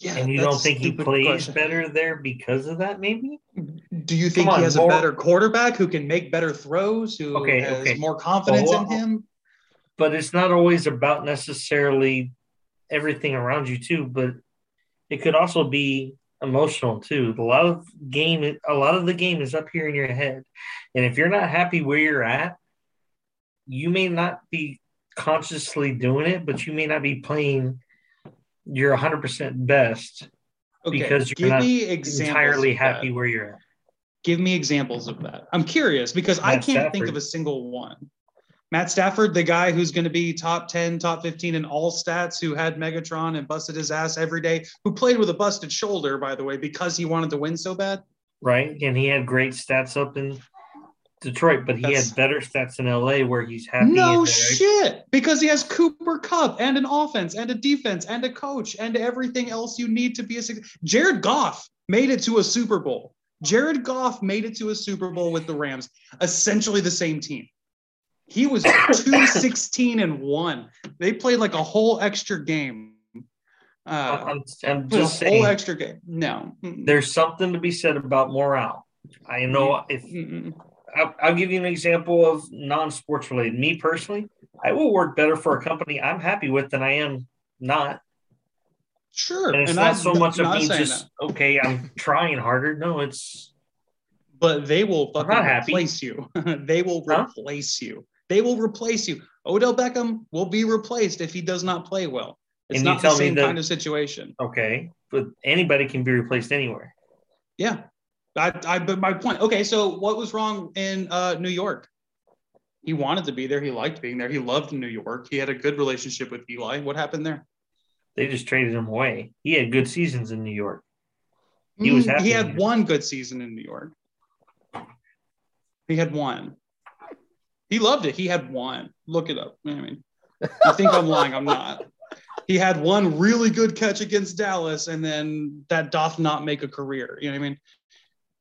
Speaker 2: Yeah.
Speaker 3: and you don't think he plays
Speaker 2: question.
Speaker 3: better there because of that? Maybe.
Speaker 2: Do you think
Speaker 3: on,
Speaker 2: he has
Speaker 3: more-
Speaker 2: a better quarterback who can make better throws, who
Speaker 3: Okay,
Speaker 2: has
Speaker 3: okay.
Speaker 2: more confidence
Speaker 3: Well,
Speaker 2: in him?
Speaker 3: but it's not always about necessarily everything around you too but it could also be emotional too a lot of game a lot of the game is up here in your head and if you're not happy where you're at you may not be consciously doing it but you may not be playing your 100% best
Speaker 2: Okay,
Speaker 3: because you're
Speaker 2: give
Speaker 3: not
Speaker 2: me
Speaker 3: entirely happy where you're at
Speaker 2: Give me examples of that. I'm curious because I can't think of a single one. Matt Stafford, the guy who's going to be top 10, top 15 in all stats, who had Megatron and busted his ass every day, who played with a busted shoulder, by the way, because he wanted to win so bad.
Speaker 3: right and he had great stats up in detroit but he
Speaker 2: That's-
Speaker 3: had better stats in la where he's happy
Speaker 2: No shit, because he has Cooper Kupp and an offense and a defense and a coach and everything else you need to be a. Jared Goff made it to a Super Bowl. Jared Goff made it to a Super Bowl with the Rams, essentially the same team. He was 216 and one. They played like a whole extra game. Uh,
Speaker 3: I'm, I'm
Speaker 2: a
Speaker 3: just
Speaker 2: whole extra game. No.
Speaker 3: There's something to be said about morale. I know if
Speaker 2: Mm-mm.
Speaker 3: I'll, I'll give you an example of non-sports related. Me personally, I will work better for a company I'm happy with than I am not.
Speaker 2: Sure.
Speaker 3: And it's
Speaker 2: and
Speaker 3: not
Speaker 2: I'm
Speaker 3: so much of me just okay. I'm trying harder. No, it's
Speaker 2: but they will fucking replace you. they will
Speaker 3: Huh?
Speaker 2: replace you. They will replace you. Odell Beckham will be replaced if he does not play well. It's
Speaker 3: And you
Speaker 2: not the same
Speaker 3: that-
Speaker 2: kind of situation.
Speaker 3: okay, but anybody can be replaced anywhere.
Speaker 2: Yeah. I, I but my point. Okay, so what was wrong in uh, New York? He wanted to be there. He liked being there. He loved New York. He had a good relationship with Eli. What happened there?
Speaker 3: They just traded him away. He had good seasons in New York. He was
Speaker 2: Mm,
Speaker 3: happy
Speaker 2: He had one good season in New York. He had one. He loved it. He had one. Look it up. I mean, I think I'm lying? I'm not. He had one really good catch against Dallas, and then that doth not make a career. You know what I mean?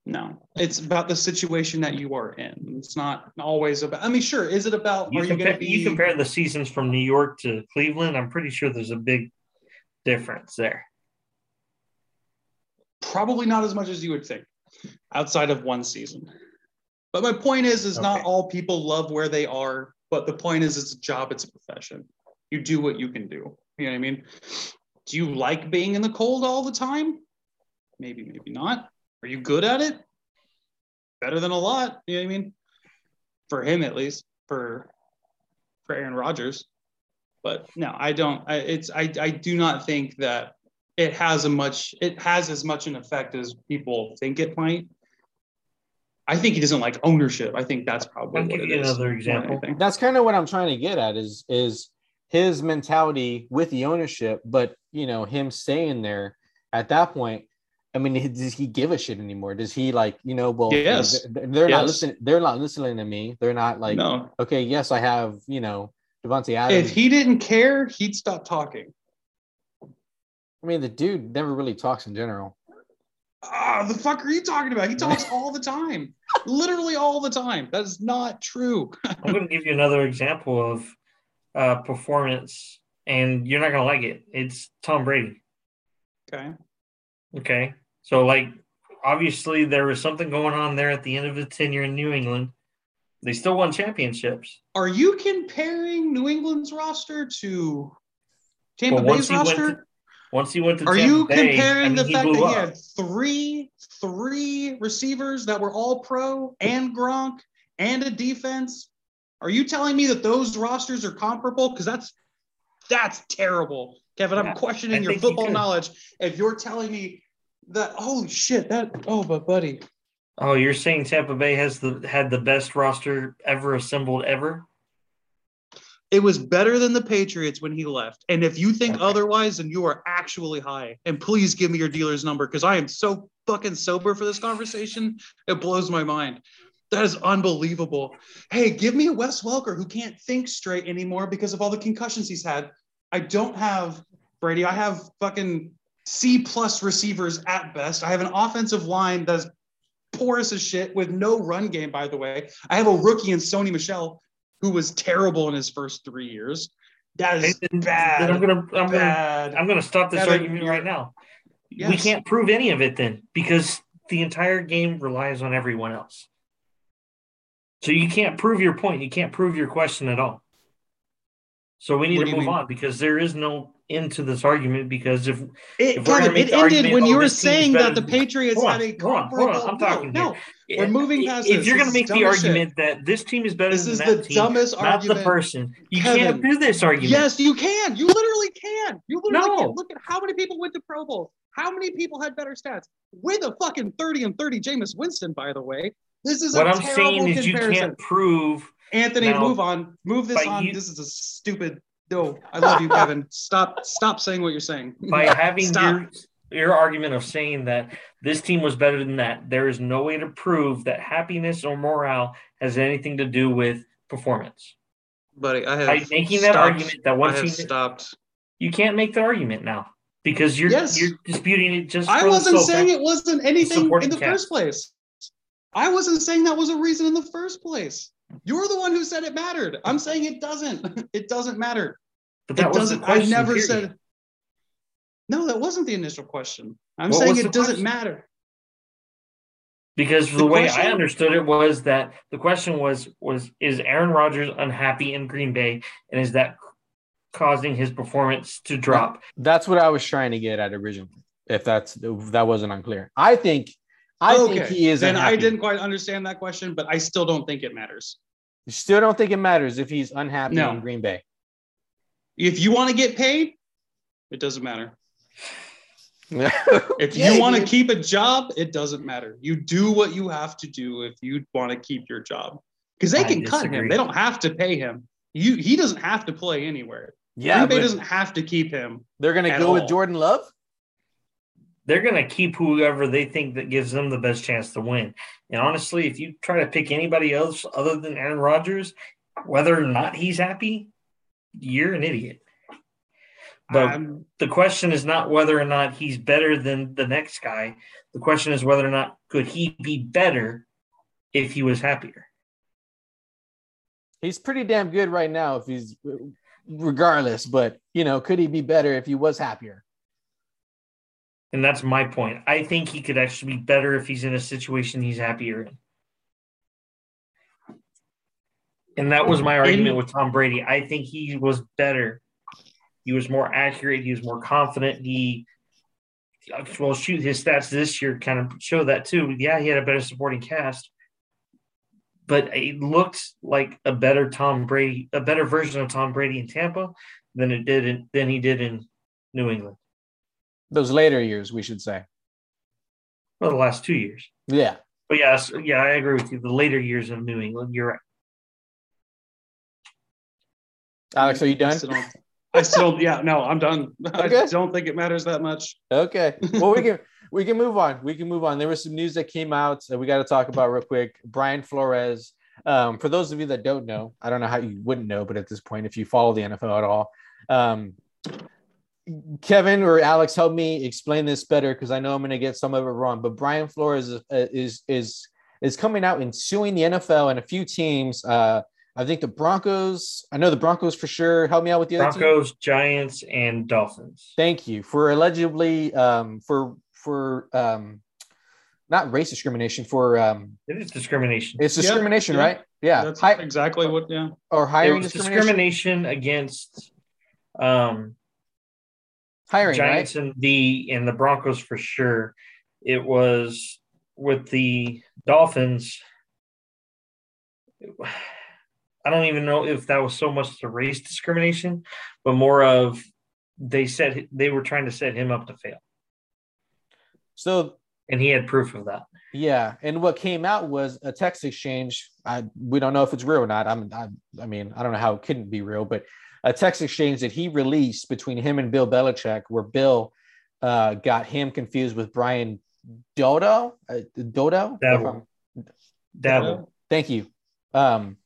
Speaker 2: No, it's about the situation that you are in. It's not always about. I mean, sure. Is it about?
Speaker 3: You
Speaker 2: are you going
Speaker 3: compare,
Speaker 2: to be?
Speaker 3: you compare the seasons from New York to Cleveland. I'm pretty sure there's a big difference there.
Speaker 2: probably not as much as you would think outside of one season but my point is is not all people love where they are but the point is it's a job it's a profession you do what you can do you know what i mean do you like being in the cold all the time maybe maybe not are you good at it better than a lot you know what i mean for him at least for for aaron rodgers but no i don't I, it's I, I do not think that it has a much it has as much an effect as people think it might. I think he doesn't like ownership. I think that's probably
Speaker 3: I'll
Speaker 2: what
Speaker 3: give
Speaker 2: it
Speaker 3: you
Speaker 2: is
Speaker 3: another example.
Speaker 1: That's kind of what I'm trying to get at is is his mentality with the ownership, but you know him staying there at that point. I mean, does he give a shit anymore? Does he like you know? Well,
Speaker 2: Yes.
Speaker 1: they're, they're not listening. They're not listening to me. They're not like
Speaker 2: no,
Speaker 1: okay, yes, I have you know Davante Adams.
Speaker 2: if he didn't care, he'd stop talking.
Speaker 1: I mean, the dude never really talks in general.
Speaker 2: Ah, the fuck are you talking about? He talks all the time, literally all the time. That is not true.
Speaker 3: I'm going to give you another example of uh, performance, and you're not going to like it. It's Tom Brady.
Speaker 2: Okay.
Speaker 3: Okay. So, like, obviously, there was something going on there at the end of his tenure in New England. They still won championships.
Speaker 2: Are you comparing New England's roster to Tampa
Speaker 3: once
Speaker 2: Bay's roster?
Speaker 3: to, once he went to
Speaker 2: Are
Speaker 3: Tampa
Speaker 2: you
Speaker 3: Bay,
Speaker 2: comparing
Speaker 3: I mean,
Speaker 2: the fact that he had three three receivers that were all pro and Gronk and a defense Are you telling me that those rosters are comparable? Because that's that's terrible, Kevin.
Speaker 3: Yeah,
Speaker 2: I'm questioning
Speaker 3: I
Speaker 2: your football knowledge if you're telling me that. Holy shit! That oh, but buddy,
Speaker 3: Oh, you're saying Tampa Bay has the had the best roster ever assembled ever?
Speaker 2: it was better than the Patriots when he left. And if you think
Speaker 3: Okay.
Speaker 2: otherwise, then you are actually high. And please give me your dealer's number because I am so fucking sober for this conversation. It blows my mind. That is unbelievable. Hey, give me a Wes Welker who can't think straight anymore because of all the concussions he's had. I don't have Brady. I have fucking C plus receivers at best. I have an offensive line that's porous as shit with no run game, by the way. I have a rookie in Sony Michel who was terrible in his first three years. That is bad.
Speaker 3: I'm gonna I'm gonna. I'm gonna stop this
Speaker 2: Kevin,
Speaker 3: argument right now. We can't prove any of it then because the entire game relies on everyone else. So you can't prove your point. You can't prove your question at all. So we need to move
Speaker 2: mean?
Speaker 3: on because there is no end to this argument. Because if
Speaker 2: It,
Speaker 3: If we're
Speaker 2: Kevin, it ended
Speaker 3: argument,
Speaker 2: when
Speaker 3: oh,
Speaker 2: you were
Speaker 3: team is
Speaker 2: saying that the Patriots
Speaker 3: Hold
Speaker 2: had a
Speaker 3: hold on, hold
Speaker 2: comparable.
Speaker 3: on, I'm talking
Speaker 2: no,
Speaker 3: here.
Speaker 2: we're moving past
Speaker 3: if
Speaker 2: this.
Speaker 3: you're going to make the
Speaker 2: shit.
Speaker 3: argument that this team is better
Speaker 2: This
Speaker 3: than
Speaker 2: is
Speaker 3: that
Speaker 2: the
Speaker 3: team,
Speaker 2: dumbest
Speaker 3: not
Speaker 2: argument.
Speaker 3: the person, you
Speaker 2: Kevin.
Speaker 3: can't do this argument.
Speaker 2: Yes, you can. You literally can. You literally
Speaker 3: No.
Speaker 2: can. Look at how many people went to Pro Bowl. How many people had better stats? With a fucking 30 and 30 Jameis Winston, by the way. This is
Speaker 3: What I'm saying is you can't prove.
Speaker 2: Anthony,
Speaker 3: Now,
Speaker 2: move on. Move this on.
Speaker 3: you-
Speaker 2: this is a stupid. No, I love you, Kevin. Stop. Stop saying what you're saying.
Speaker 3: by having your your argument of saying that this team was better than that, there is no way to prove that happiness or morale has anything to do with performance.
Speaker 2: buddy. I have
Speaker 3: By making that argument that
Speaker 2: have
Speaker 3: team,
Speaker 2: stopped.
Speaker 3: you can't make the argument now because you're
Speaker 2: Yes.
Speaker 3: you're disputing it just.
Speaker 2: I wasn't saying it wasn't anything in the first place. I wasn't saying that was a reason in the first place. You're the one who said it mattered. I'm saying it doesn't. It doesn't matter.
Speaker 3: But that
Speaker 2: it
Speaker 3: was the
Speaker 2: doesn't. I never
Speaker 3: period.
Speaker 2: said. No, that wasn't the initial question. I'm
Speaker 3: What
Speaker 2: saying it doesn't
Speaker 3: question?
Speaker 2: matter.
Speaker 3: Because the,
Speaker 2: The
Speaker 3: way I understood it was that the question was was is Aaron Rodgers unhappy in Green Bay and is that causing his performance to drop?
Speaker 1: That's what I was trying to get at originally. If that's if that wasn't unclear, I think I think he is.
Speaker 2: Then I didn't quite understand that question, but I still don't think it matters.
Speaker 1: You still don't think it matters if he's unhappy
Speaker 2: No.
Speaker 1: in Green Bay.
Speaker 2: If you want to get paid, it doesn't matter. If
Speaker 1: Yeah,
Speaker 2: you want to keep a job, it doesn't matter. You do what you have to do if you want to keep your job. Because they can cut him. They don't have to pay him. You he doesn't have to play anywhere.
Speaker 1: yeah,
Speaker 2: Green Bay doesn't have to keep him.
Speaker 1: they're gonna go with. Jordan Love.
Speaker 3: They're going to keep whoever they think that gives them the best chance to win. And honestly, if you try to pick anybody else other than Aaron Rodgers, whether or not he's happy, you're an idiot. But
Speaker 2: Um,
Speaker 3: the question is not whether or not he's better than the next guy. The question is whether or not could he be better if he was happier.
Speaker 1: He's pretty damn good right now. If he's regardless, but you know, could he be better if he was happier?
Speaker 3: And that's my point. I think he could actually be better if he's in a situation he's happier in. And that was my argument with Tom Brady. I think he was better. He was more accurate. He was more confident. He, well, shoot, his stats this year kind of show that too. Yeah, he had a better supporting cast, but it looked like a better Tom Brady, a better version of Tom Brady in Tampa than it did in, than he did in New England.
Speaker 1: Those later years, we should say.
Speaker 3: Well, the last two years.
Speaker 1: Yeah.
Speaker 3: But yes, yeah, I agree with you. The later years of New England, you're right.
Speaker 1: Alex, are you done?
Speaker 2: I still, yeah, no, I'm done.
Speaker 1: Okay.
Speaker 2: I don't think it matters that much.
Speaker 1: Okay. Well, we can we can move on. We can move on. There was some news that came out that we got to talk about real quick. Brian Flores. Um, for those of you that don't know, I don't know how you wouldn't know, but at this point, if you follow the NFL at all, um, Kevin or Alex, help me explain this better because I know I'm going to get some of it wrong. But Brian Flores is is is is coming out and suing the NFL and a few teams. Uh, I think the Broncos. I know the Broncos for sure. Help me out with the other team.
Speaker 3: Broncos, Giants, and Dolphins.
Speaker 1: Thank you for allegedly um, for for um, not race discrimination for um,
Speaker 3: It is discrimination.
Speaker 1: it's discrimination,
Speaker 2: yeah.
Speaker 1: right? Yeah,
Speaker 2: That's
Speaker 1: Hi-
Speaker 2: exactly what, yeah.
Speaker 1: or
Speaker 3: It
Speaker 1: hiring
Speaker 3: was
Speaker 1: discrimination.
Speaker 3: discrimination against um,
Speaker 1: Hiring,
Speaker 3: Giants
Speaker 1: right?
Speaker 3: and the and the Broncos for sure. It was with the Dolphins. I don't even know if that was so much the race discrimination, but more of they said they were trying to set him up to fail,
Speaker 1: So
Speaker 3: and he had proof of that.
Speaker 1: yeah, and what came out was a text exchange. I we don't know if it's real or not. I'm I, I mean I don't know how it couldn't be real, but a text exchange that he released between him and Bill Belichick, where Bill uh, got him confused with Brian Dodo. Uh, Dodo.
Speaker 3: Daboll. Daboll.
Speaker 1: Thank you. Um,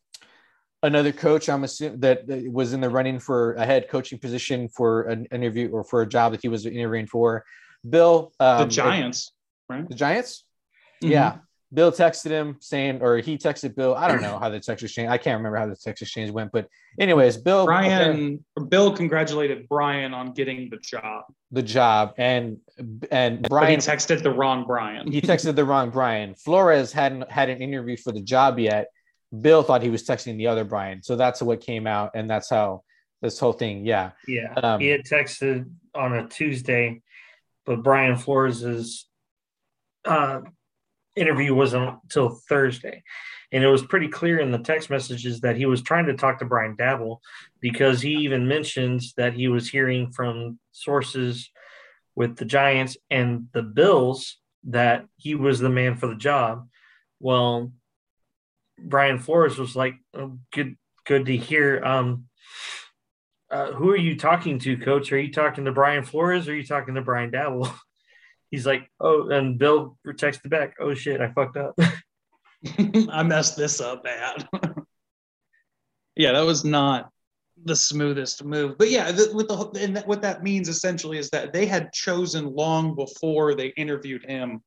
Speaker 1: another coach, I'm assuming that was in the running for a head coaching position for an interview or for a job that he was interviewing for. Bill, um,
Speaker 2: the Giants, right?
Speaker 1: the Giants.
Speaker 2: Mhm.
Speaker 1: Yeah. Bill texted him saying, or he texted Bill. I don't know how the text exchange. I can't remember how the text exchange went, but anyways, Bill
Speaker 2: Brian or Bill congratulated Brian on getting the job.
Speaker 1: the job and and
Speaker 2: But he
Speaker 1: Brian
Speaker 2: texted the wrong Brian.
Speaker 1: he texted the wrong Brian. Flores hadn't had an interview for the job yet. Bill thought he was texting the other Brian, so that's what came out, and that's how this whole thing. Yeah,
Speaker 3: Yeah,
Speaker 1: Um,
Speaker 3: he had texted on a Tuesday, but Brian Flores's uh, interview wasn't until Thursday, and it was pretty clear in the text messages that he was trying to talk to Brian Daboll because he even mentions that he was hearing from sources with the Giants and the Bills that he was the man for the job. Well, Brian Flores was like, oh, "Good, good to hear." Um, uh, who are you talking to, coach? Are you talking to Brian Flores or are you talking to Brian Daboll? He's like, oh, and Bill texted back, oh shit, I fucked up.
Speaker 2: I messed this up bad. yeah, that was not the smoothest move. But yeah, the, with the and that, what that means essentially is that they had chosen long before they interviewed him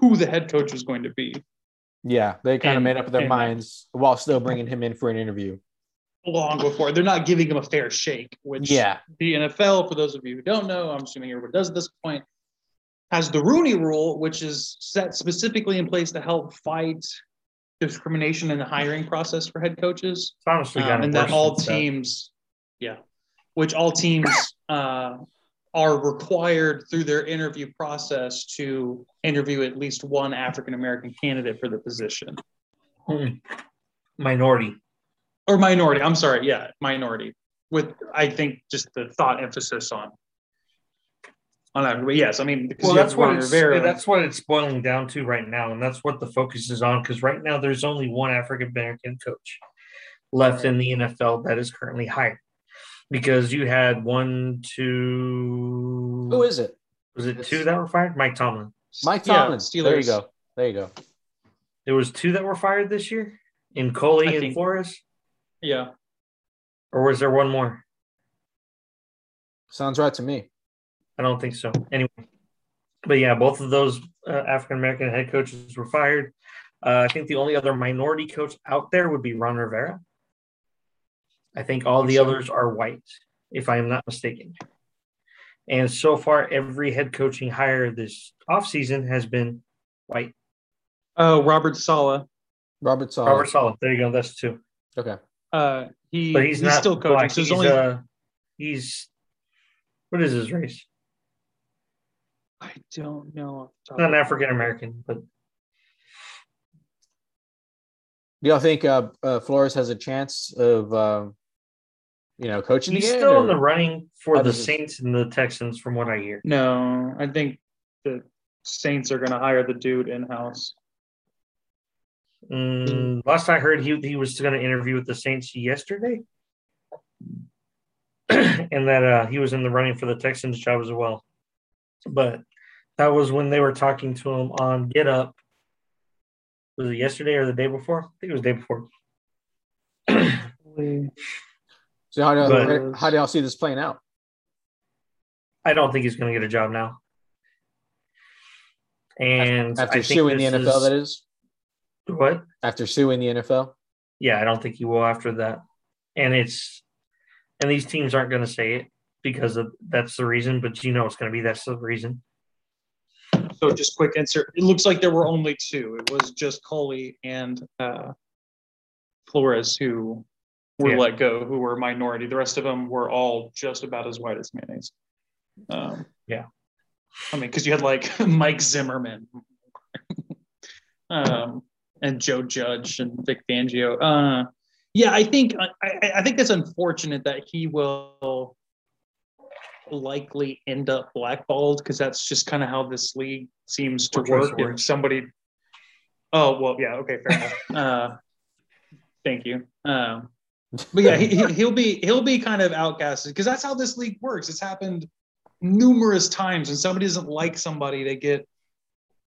Speaker 2: who the head coach was going to be.
Speaker 1: yeah, they kind of made up their
Speaker 2: and-
Speaker 1: minds while still bringing him in for an interview.
Speaker 2: Long before they're not giving him a fair shake, which
Speaker 1: Yeah,
Speaker 2: the NFL, for those of you who don't know, I'm assuming everybody does at this point, has the Rooney Rule, which is set specifically in place to help fight discrimination in the hiring process for head coaches.
Speaker 3: It's honestly
Speaker 2: Um, and that all
Speaker 3: since then.
Speaker 2: teams, yeah, which all teams uh, are required through their interview process to interview at least one African American candidate for the position
Speaker 3: Hmm. minority.
Speaker 2: Or minority. I'm sorry, yeah, minority. With I think just the thought emphasis on on that. But yes, I mean because
Speaker 3: Well, that's what it's,
Speaker 2: Rivera.
Speaker 3: that's what it's boiling down to right now, and that's what the focus is on. Because right now, there's only one African American coach left in the NFL that is currently hired. Because you had one, two,
Speaker 1: who is it?
Speaker 3: was it two that were fired? Mike Tomlin.
Speaker 1: Mike
Speaker 2: Yeah,
Speaker 1: Tomlin. there you go. There you go.
Speaker 3: There was two that were fired this year in Culley
Speaker 2: I
Speaker 3: and
Speaker 2: think-
Speaker 3: Flores,
Speaker 2: Yeah,
Speaker 3: or was there one more?
Speaker 1: Sounds right to me.
Speaker 3: I don't think so. Anyway, but yeah, both of those uh, African American head coaches were fired. Uh, I think the only other minority coach out there would be Ron Rivera. I think all the others are white, if I am not mistaken. And so far, every head coaching hire this offseason has been white.
Speaker 2: Oh, Robert Saleh.
Speaker 1: Robert Saleh.
Speaker 3: Robert Saleh. There you go. That's two.
Speaker 1: Okay.
Speaker 2: Uh, he,
Speaker 3: But he's,
Speaker 2: he's,
Speaker 3: not
Speaker 2: still coaching.
Speaker 3: black.
Speaker 2: So
Speaker 3: he's,
Speaker 2: only
Speaker 3: uh, he's what is his race?
Speaker 2: I don't know. off the
Speaker 3: Not an African. American, but
Speaker 1: Do y'all think uh, uh, Flores has a chance of, uh, you know, coaching
Speaker 3: he's
Speaker 1: again?
Speaker 3: still in
Speaker 1: or-
Speaker 3: the running for the
Speaker 1: does it-
Speaker 3: Saints and the Texans, from what I hear.
Speaker 2: No, I think the Saints are going to hire the dude in house.
Speaker 3: Mm, last I heard, he he was going to interview with the Saints yesterday, and that uh, he was in the running for the Texans job as well. But that was when they were talking to him on Get Up. Was it yesterday or the day before? I think it was the day before.
Speaker 1: So how do,
Speaker 3: But-
Speaker 1: how do y'all see this playing out?
Speaker 3: I don't think he's going to get a job now. And
Speaker 1: After suing the NFL,
Speaker 3: is-
Speaker 1: that is?
Speaker 3: What?
Speaker 1: After suing the NFL?
Speaker 3: Yeah, I don't think he will after that. And it's and these teams aren't going to say it because of that's the reason, but you know it's going to be that's the reason.
Speaker 2: So just quick answer. It looks like there were only two. It was just Culley and uh, Flores who were
Speaker 3: Yeah.
Speaker 2: let go, who were minority. The rest of them were all just about as white as mayonnaise. Um,
Speaker 3: Yeah.
Speaker 2: I mean, because you had like Mike Zimmerman. um, and Joe Judge and Vic Fangio. Uh, yeah, I think I, I think it's unfortunate that he will likely end up blackballed because that's just kind of how this league seems to
Speaker 3: Or
Speaker 2: work. If somebody, oh well, yeah, okay, fair enough. Uh, thank you. Um, but yeah, he, he- he'll be he'll be kind of outcasted because that's how this league works. It's happened numerous times when somebody doesn't like somebody, they get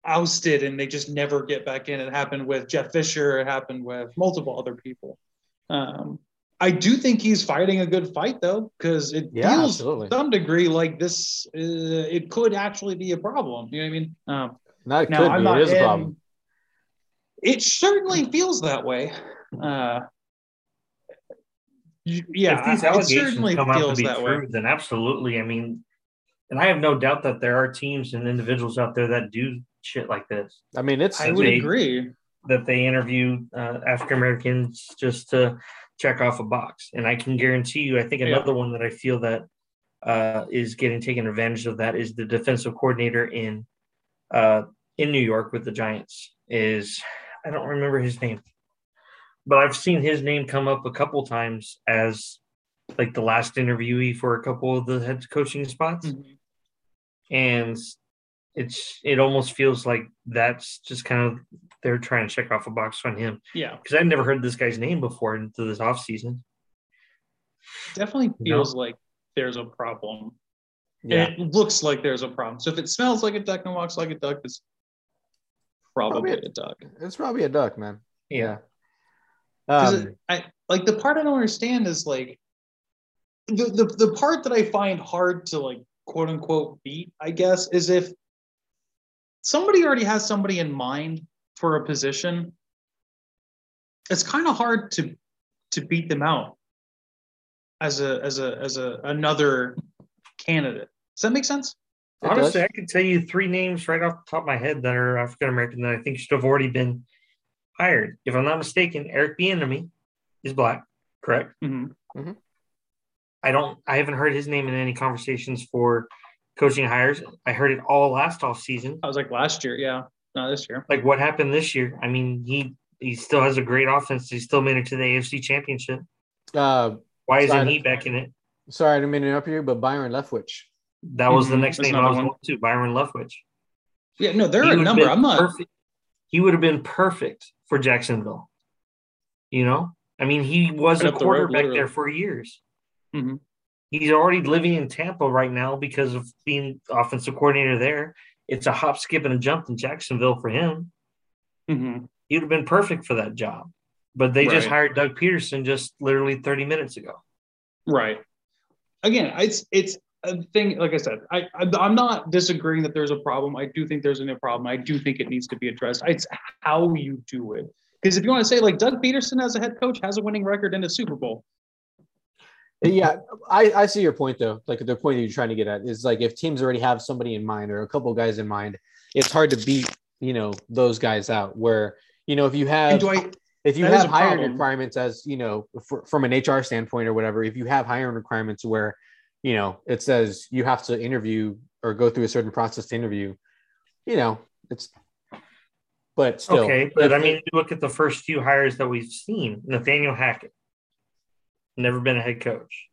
Speaker 2: ousted and they just never get back in. It happened with Jeff Fisher. It happened with multiple other people. Um, I do think he's fighting a good fight though, because it
Speaker 1: Yeah,
Speaker 2: feels
Speaker 1: absolutely.
Speaker 2: to some degree like this. Uh, it could actually be a problem. You know what I mean? Um,
Speaker 1: Not it
Speaker 2: now
Speaker 1: could
Speaker 2: I'm
Speaker 1: be.
Speaker 2: not
Speaker 1: It is a problem.
Speaker 2: It certainly feels that way. Uh, yeah,
Speaker 3: if these
Speaker 2: it
Speaker 3: allegations
Speaker 2: certainly
Speaker 3: come out to
Speaker 2: feels
Speaker 3: be
Speaker 2: that
Speaker 3: true,
Speaker 2: way.
Speaker 3: then absolutely. I mean, and I have no doubt that there are teams and individuals out there that do shit like this.
Speaker 1: I mean, it's
Speaker 2: I would
Speaker 3: they-
Speaker 2: agree.
Speaker 3: That they interview uh, African Americans just to check off a box, and I can guarantee you, I think
Speaker 2: Yeah.
Speaker 3: another one that I feel that uh, is getting taken advantage of that is the defensive coordinator in uh, in New York with the Giants. Is I don't remember his name, but I've seen his name come up a couple times as like the last interviewee for a couple of the head coaching spots,
Speaker 2: Mhm.
Speaker 3: and it's it almost feels like that's just kind of they're trying to check off a box on him
Speaker 2: Yeah,
Speaker 3: because I'd never heard this guy's name before into this offseason.
Speaker 2: definitely
Speaker 3: You know?
Speaker 2: feels like there's a problem.
Speaker 1: yeah.
Speaker 2: And it looks like there's a problem. So if it smells like a duck and walks like a duck, it's probably
Speaker 1: Probably-
Speaker 2: a duck.
Speaker 1: It's probably a duck, man.
Speaker 3: Yeah.
Speaker 2: 'Cause
Speaker 1: Um,
Speaker 2: it- I like the part I don't understand is like the, the the part that I find hard to like quote unquote beat, I guess, is if somebody already has somebody in mind for a position, it's kind of hard to to beat them out as a as a as a another candidate. Does that make sense?
Speaker 1: It
Speaker 3: Honestly,
Speaker 1: does.
Speaker 3: I could tell you three names right off the top of my head that are African American that I think should have already been hired. If I'm not mistaken, Eric Bieniemy is black, correct?
Speaker 2: hmm
Speaker 3: I don't. I haven't heard his name in any conversations for coaching hires. I heard it all last off season.
Speaker 2: I was like last year, yeah, not this year.
Speaker 3: Like what happened this year? I mean, he he still has a great offense. He still made it to the AFC Championship.
Speaker 1: uh,
Speaker 3: Why isn't
Speaker 1: Sorry.
Speaker 3: he back in it?
Speaker 1: sorry, I didn't mean to interrupt you, but Byron Leftwich.
Speaker 3: That was the
Speaker 2: Mhm.
Speaker 3: next
Speaker 2: That's
Speaker 3: name I was
Speaker 2: one.
Speaker 3: going to. Byron Leftwich.
Speaker 2: Yeah, no, they're a number. I'm not.
Speaker 3: Perfect. He would have been perfect for Jacksonville. You know, I mean, he was
Speaker 2: Right
Speaker 3: a
Speaker 2: up the road,
Speaker 3: quarterback there for years.
Speaker 2: Mhm.
Speaker 3: He's already living in Tampa right now because of being offensive coordinator there. It's a hop, skip, and a jump in Jacksonville for him.
Speaker 2: Mhm.
Speaker 3: He would have been perfect for that job. But they just hired Doug Pederson just literally 30 minutes ago.
Speaker 2: Right. Again, it's it's a thing. Like I said, I I'm I'm not disagreeing that there's a problem. I do think there's a new problem. I do think it needs to be addressed. It's how you do it. Because if you want to say like Doug Pederson as a head coach has a winning record in a Super Bowl,
Speaker 1: Yeah, I, I see your point though. Like the point that you're trying to get at is like if teams already have somebody in mind or a couple guys in mind, it's hard to beat you know those guys out. Where you know if you have
Speaker 2: I?
Speaker 1: if you have hiring
Speaker 2: problem.
Speaker 1: requirements as you know for, from an HR standpoint or whatever, if you have hiring requirements where you know it says you have to interview or go through a certain process to interview, you know it's. But still,
Speaker 3: okay, but I mean, look at the first few hires that we've seen. Nathaniel Hackett, never been a head coach.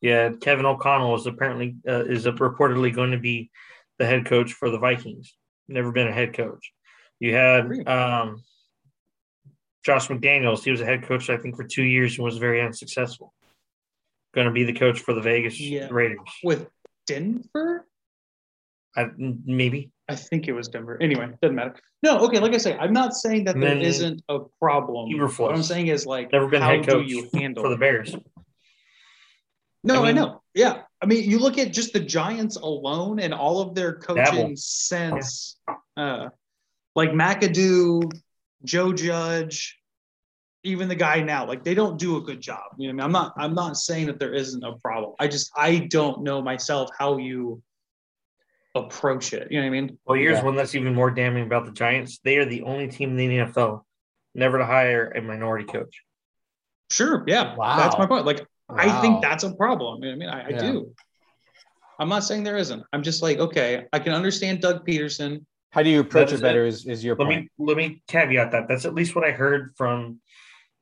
Speaker 3: Yeah, Kevin O'Connell is apparently uh, is reportedly going to be the head coach for the Vikings. Never been a head coach. You had um, Josh McDaniels. He was a head coach, I think, for two years and was very unsuccessful. Going to be the coach for the Vegas
Speaker 2: Yeah.
Speaker 3: Raiders.
Speaker 2: with Denver.
Speaker 3: I, maybe.
Speaker 2: I think it was Denver. Anyway, doesn't matter. No, okay. Like I say, I'm not saying that there isn't a problem.
Speaker 3: Eberflus.
Speaker 2: What I'm saying is like,
Speaker 3: Never been
Speaker 2: how
Speaker 3: head coach
Speaker 2: do you handle
Speaker 3: for the? Bears.
Speaker 2: No,
Speaker 3: I
Speaker 2: I, know. Yeah. I mean, you look at just the Giants alone and all of their coaching since uh like McAdoo, Joe Judge, even the guy now, like they don't do a good job. You know, I mean, I'm not I'm not saying that there isn't a problem. I just I don't know myself how you approach it. You know what I mean?
Speaker 3: Well, here's
Speaker 1: Yeah.
Speaker 3: one that's even more damning about the Giants. They are the only team in the NFL never to hire a minority coach.
Speaker 2: Sure. Yeah.
Speaker 1: Wow.
Speaker 2: That's my point. Like I think that's a problem. You know what I mean, I, I do. I'm not saying there isn't. I'm just like, okay, I can understand Doug Pederson
Speaker 1: How do you approach
Speaker 3: That
Speaker 1: it
Speaker 3: is
Speaker 1: better? Is is your
Speaker 3: Let
Speaker 1: point?
Speaker 3: me let me caveat that. That's at least what I heard from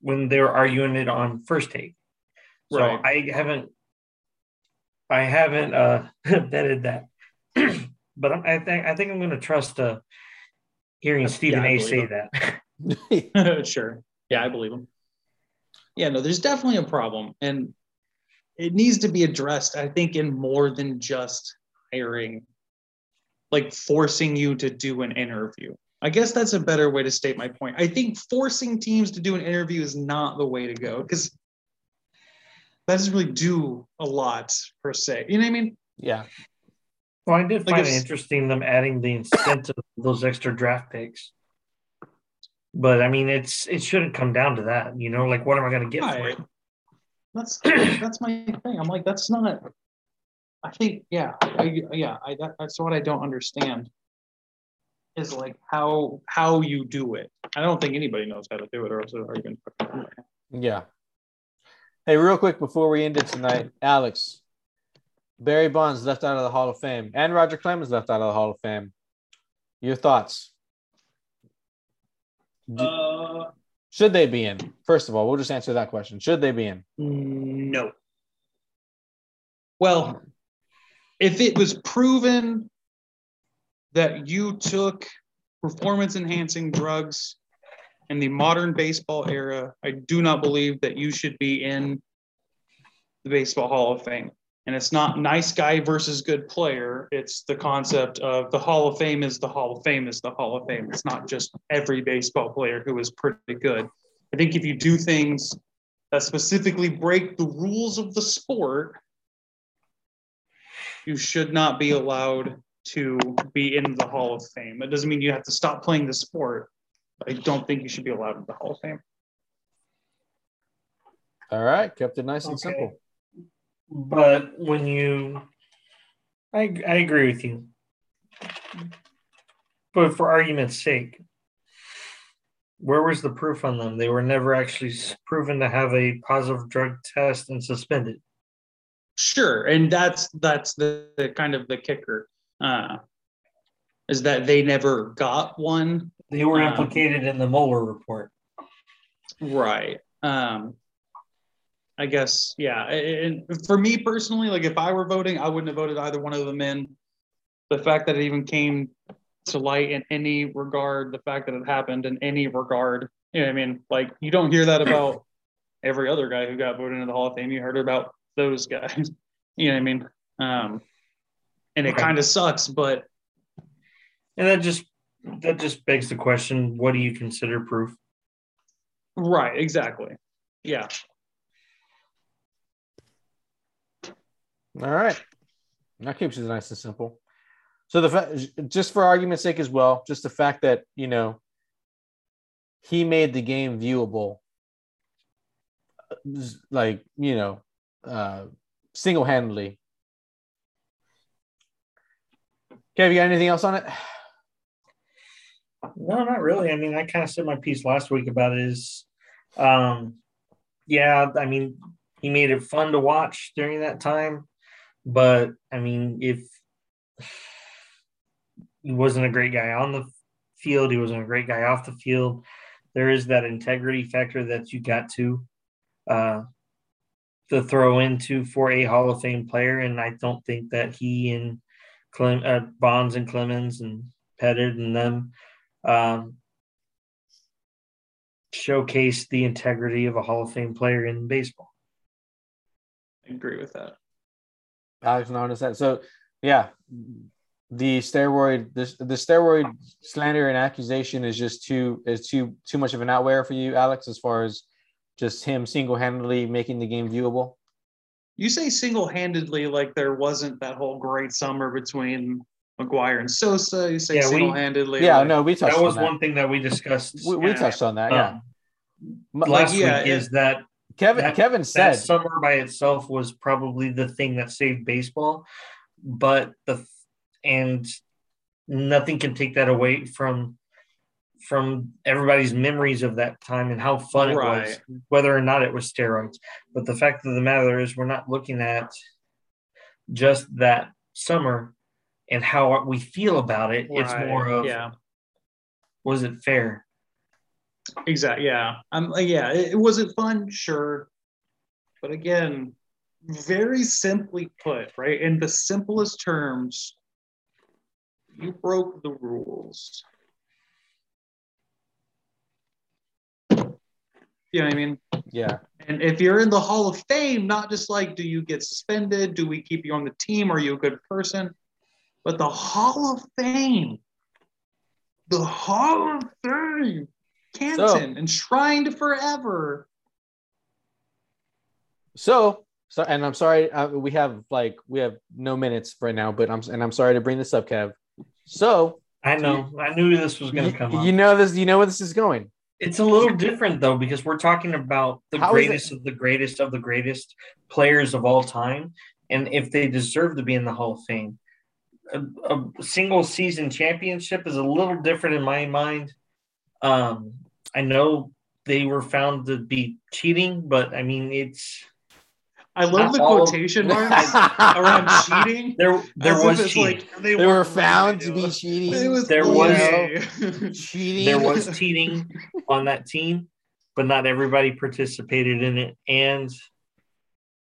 Speaker 3: when they were arguing it on first take. So
Speaker 2: Right.
Speaker 3: I haven't I haven't uh vetted that. but I'm, I think I think I'm going to trust uh hearing
Speaker 2: That's-
Speaker 3: Stephen
Speaker 2: yeah, I
Speaker 3: A.
Speaker 2: believe
Speaker 3: say
Speaker 2: it.
Speaker 3: that.
Speaker 2: sure. Yeah, I believe him. Yeah, no, there's definitely a problem, and it needs to be addressed. I think in more than just hiring, like forcing you to do an interview. I guess that's a better way to state my point. I think forcing teams to do an interview is not the way to go because that doesn't really do a lot per se. You know what I mean?
Speaker 1: yeah.
Speaker 3: Well, I did
Speaker 2: Like
Speaker 3: find
Speaker 2: if-
Speaker 3: it interesting them adding the incentive of those extra draft picks. But I mean, it's it shouldn't come down to that, you know. Like, what am I going to get for it?
Speaker 2: That's that's my thing. I'm like, that's not. I think, yeah, I, yeah, I that, that's what I don't understand. Is like how how you do it. I don't think anybody knows how to do it, or else they're arguing.
Speaker 1: Yeah. Hey, real quick before we end it tonight, Alex, Barry Bonds left out of the Hall of Fame, and Roger Clemens left out of the Hall of Fame. Your thoughts? Do-
Speaker 2: Uh,
Speaker 1: Should they be in? First of all, we'll just answer that question. Should they be in?
Speaker 2: no. Well, if it was proven that you took performance enhancing drugs in the modern baseball era, I do not believe that you should be in the Baseball Hall of Fame. And it's not nice guy versus good player. It's the concept of the Hall of Fame is the Hall of Fame is the Hall of Fame. It's not just every baseball player who is pretty good. I think if you do things that specifically break the rules of the sport, you should not be allowed to be in the Hall of Fame. It doesn't mean you have to stop playing the sport. but I don't think you should be allowed in the Hall of Fame.
Speaker 1: All right, kept it nice and
Speaker 3: Okay.
Speaker 1: simple.
Speaker 3: But when you, I I agree with you. But for argument's sake, where was the proof on them? They were never actually proven to have a positive drug test and suspended.
Speaker 2: Sure, and that's that's the, the kind of the kicker, uh, is that they never got one.
Speaker 3: They were
Speaker 2: Um,
Speaker 3: implicated in the Mueller report.
Speaker 2: Right. Um, I guess, yeah. And for me personally, like if I were voting, I wouldn't have voted either one of them in. The fact that it even came to light in any regard, the fact that it happened in any regard, you know I mean? Like you don't hear that about every other guy who got voted into the Hall of Fame. You heard about those guys. You know what I mean? Um, and it kind of sucks, but
Speaker 3: And that just that just begs the question: What do you consider proof?
Speaker 2: right, exactly. Yeah.
Speaker 1: All right. That keeps it nice and simple. So the fact, just for argument's sake as well, just the fact that you know he made the game viewable, uh, like you know, uh, single handedly. Kev, you got anything else on it?
Speaker 3: No, not really. I mean, I kind of said my piece last week about it is, um, yeah, I mean, he made it fun to watch during that time, but I mean, if he wasn't a great guy on the field, he wasn't a great guy off the field. There is that integrity factor that you got to uh, to throw into for a Hall of Fame player, and I don't think that he and Clem, uh, Bonds and Clemens and Pettitte and them um, showcase the integrity of a Hall of Fame player in baseball.
Speaker 2: I agree with that.
Speaker 1: Alex noticed that. So yeah, the steroid the, the steroid slander and accusation is just too is too too much of an outwear for you, Alex, as far as just him single handedly making the game viewable.
Speaker 2: You say single-handedly, like there wasn't that whole great summer between McGwire and Sosa. You say
Speaker 3: Yeah,
Speaker 2: single-handedly.
Speaker 1: Yeah,
Speaker 2: like,
Speaker 1: no, we touched on
Speaker 3: That That was
Speaker 1: on that.
Speaker 3: one thing that we discussed
Speaker 1: we, we
Speaker 2: yeah.
Speaker 1: touched on that. Yeah,
Speaker 3: um,
Speaker 1: M-
Speaker 3: last
Speaker 2: yeah,
Speaker 3: week.
Speaker 2: it-
Speaker 3: Is that
Speaker 1: Kevin
Speaker 3: that-
Speaker 1: Kevin
Speaker 3: that
Speaker 1: said
Speaker 3: summer by itself was probably the thing that saved baseball, but the and nothing can take that away from from everybody's memories of that time and how fun it was, whether or not it was steroids. But the fact of the matter is, we're not looking at just that summer. and how we feel about it. It's more of
Speaker 2: yeah,
Speaker 3: was it fair?
Speaker 2: Exactly. Yeah, I'm. uh, yeah, it, it wasn't fun, sure, but again, very simply put, right in the simplest terms, you broke the rules. You know what I mean?
Speaker 1: Yeah.
Speaker 2: And if you're in the Hall of Fame, not just like, do you get suspended? Do we keep you on the team? Are you a good person? But the Hall of Fame, the Hall of Fame, Canton, enshrined forever.
Speaker 1: So, so, and I'm sorry, uh, we have like we have no minutes right now, but I'm and I'm sorry to bring this up, Kev. So,
Speaker 3: I know. I knew this was going to come up.
Speaker 1: you know this, you know where this is going.
Speaker 3: It's a little different though because we're talking about the
Speaker 1: How is it-
Speaker 3: greatest of the greatest of the greatest players of all time, and if they deserve to be in the Hall of Fame. A, a single season championship is a little different in my mind. Um, I know they were found to be cheating, but I mean it's
Speaker 2: I love the quotation marks around cheating.
Speaker 3: there. There
Speaker 2: as
Speaker 3: was cheating.
Speaker 2: like they,
Speaker 1: They were found to be cheating.
Speaker 2: Was
Speaker 3: There
Speaker 1: you
Speaker 3: was-
Speaker 1: cheating.
Speaker 3: there was cheating on that team, but not everybody participated in it. And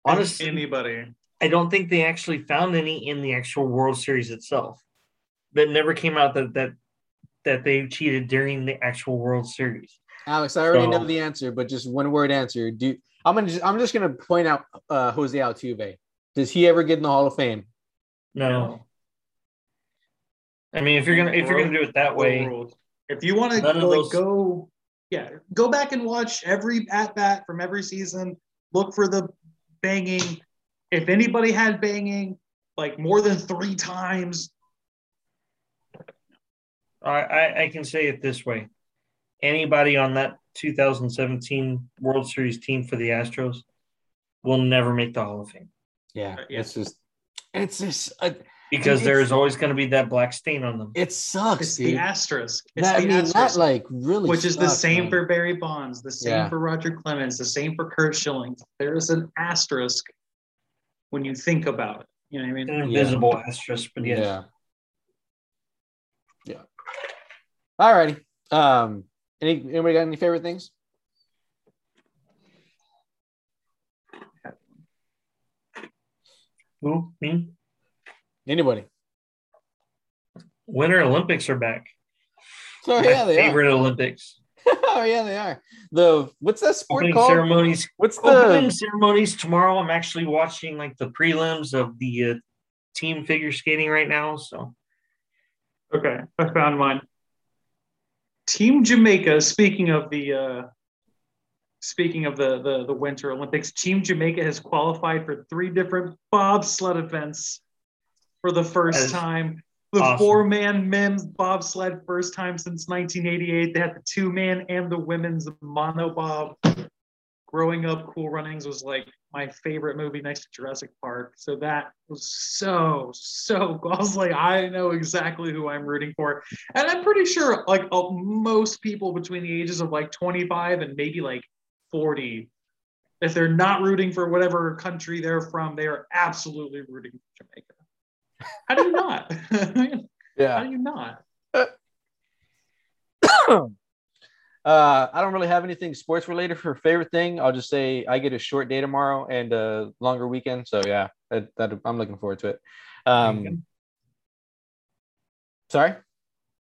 Speaker 3: honestly,
Speaker 2: anybody.
Speaker 3: I don't think they actually found any in the actual World Series itself. That never came out that that that they cheated during the actual World Series.
Speaker 1: Alex, I already
Speaker 3: So-
Speaker 1: know the answer, but just one word answer. Do I'm gonna just, I'm just gonna point out uh, Jose Altuve. Does he ever get in the Hall of Fame?
Speaker 3: No, I mean if you're gonna if you're gonna do it that way,
Speaker 2: If you want to like,
Speaker 3: those-
Speaker 2: go, yeah, go back and watch every at bat from every season. Look for the banging. If anybody had banging like more than three times,
Speaker 3: I, I I can say it this way: anybody on that 2017 World Series team for the Astros will never make the Hall of Fame
Speaker 1: Yeah,
Speaker 2: Yeah.
Speaker 1: it's just it's just uh,
Speaker 3: because there is always going to be that black stain on them.
Speaker 1: it sucks,
Speaker 2: it's
Speaker 1: dude.
Speaker 2: the asterisk. It's
Speaker 1: That, I mean,
Speaker 2: asterisk.
Speaker 1: that like really,
Speaker 2: which is the same
Speaker 1: man.
Speaker 2: for Barry Bonds, the same
Speaker 1: Yeah.
Speaker 2: for Roger Clemens, the same for Curt Schilling. There's an asterisk when you think about it. You know what I mean?
Speaker 3: An invisible asterisk, but yes.
Speaker 1: Yeah. Yeah. Alrighty. Um. Any anybody got any favorite things?
Speaker 3: Who? Me?
Speaker 1: Anybody?
Speaker 3: Winter Olympics are back.
Speaker 1: Oh
Speaker 3: My
Speaker 1: yeah, they are.
Speaker 3: favorite Olympics.
Speaker 1: oh yeah, they are. The what's that sport
Speaker 3: Opening
Speaker 1: called?
Speaker 3: ceremonies.
Speaker 1: What's the Opening
Speaker 3: ceremonies tomorrow. I'm actually watching like the prelims of the uh, team figure skating right now. So
Speaker 2: Okay, I found mine. Team Jamaica. Speaking of the uh, speaking of the, the the Winter Olympics, Team Jamaica has qualified for three different bobsled events for the first time. The
Speaker 3: awesome.
Speaker 2: four man men's bobsled first time since 1988. They had the two man and the women's monobob. Growing up, Cool Runnings was like my favorite movie next to Jurassic Park. So that was so, so cool. I was like, I know exactly who I'm rooting for. And I'm pretty sure like uh, most people between the ages of like 25 and maybe like 40, if they're not rooting for whatever country they're from, they are absolutely rooting for Jamaica. How do you not?
Speaker 1: yeah.
Speaker 2: How do you not?
Speaker 1: Uh, I don't really have anything sports related for favorite thing. I'll just say I get a short day tomorrow and a longer weekend. So yeah, that, that I'm looking forward to it. Um, sorry.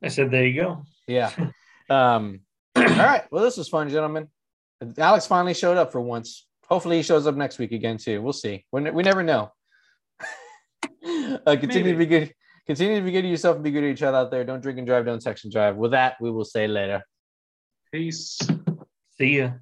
Speaker 3: I said, there you go.
Speaker 1: Yeah. Um, all right. Well, this was fun, gentlemen. Alex finally showed up for once. Hopefully, he shows up next week again too. We'll see. We, we never know. uh, continue to be good. Continue to be good to yourself and be good to each other out there. Don't drink and drive. Don't text and drive. With that, we will say later.
Speaker 2: Peace.
Speaker 3: See ya.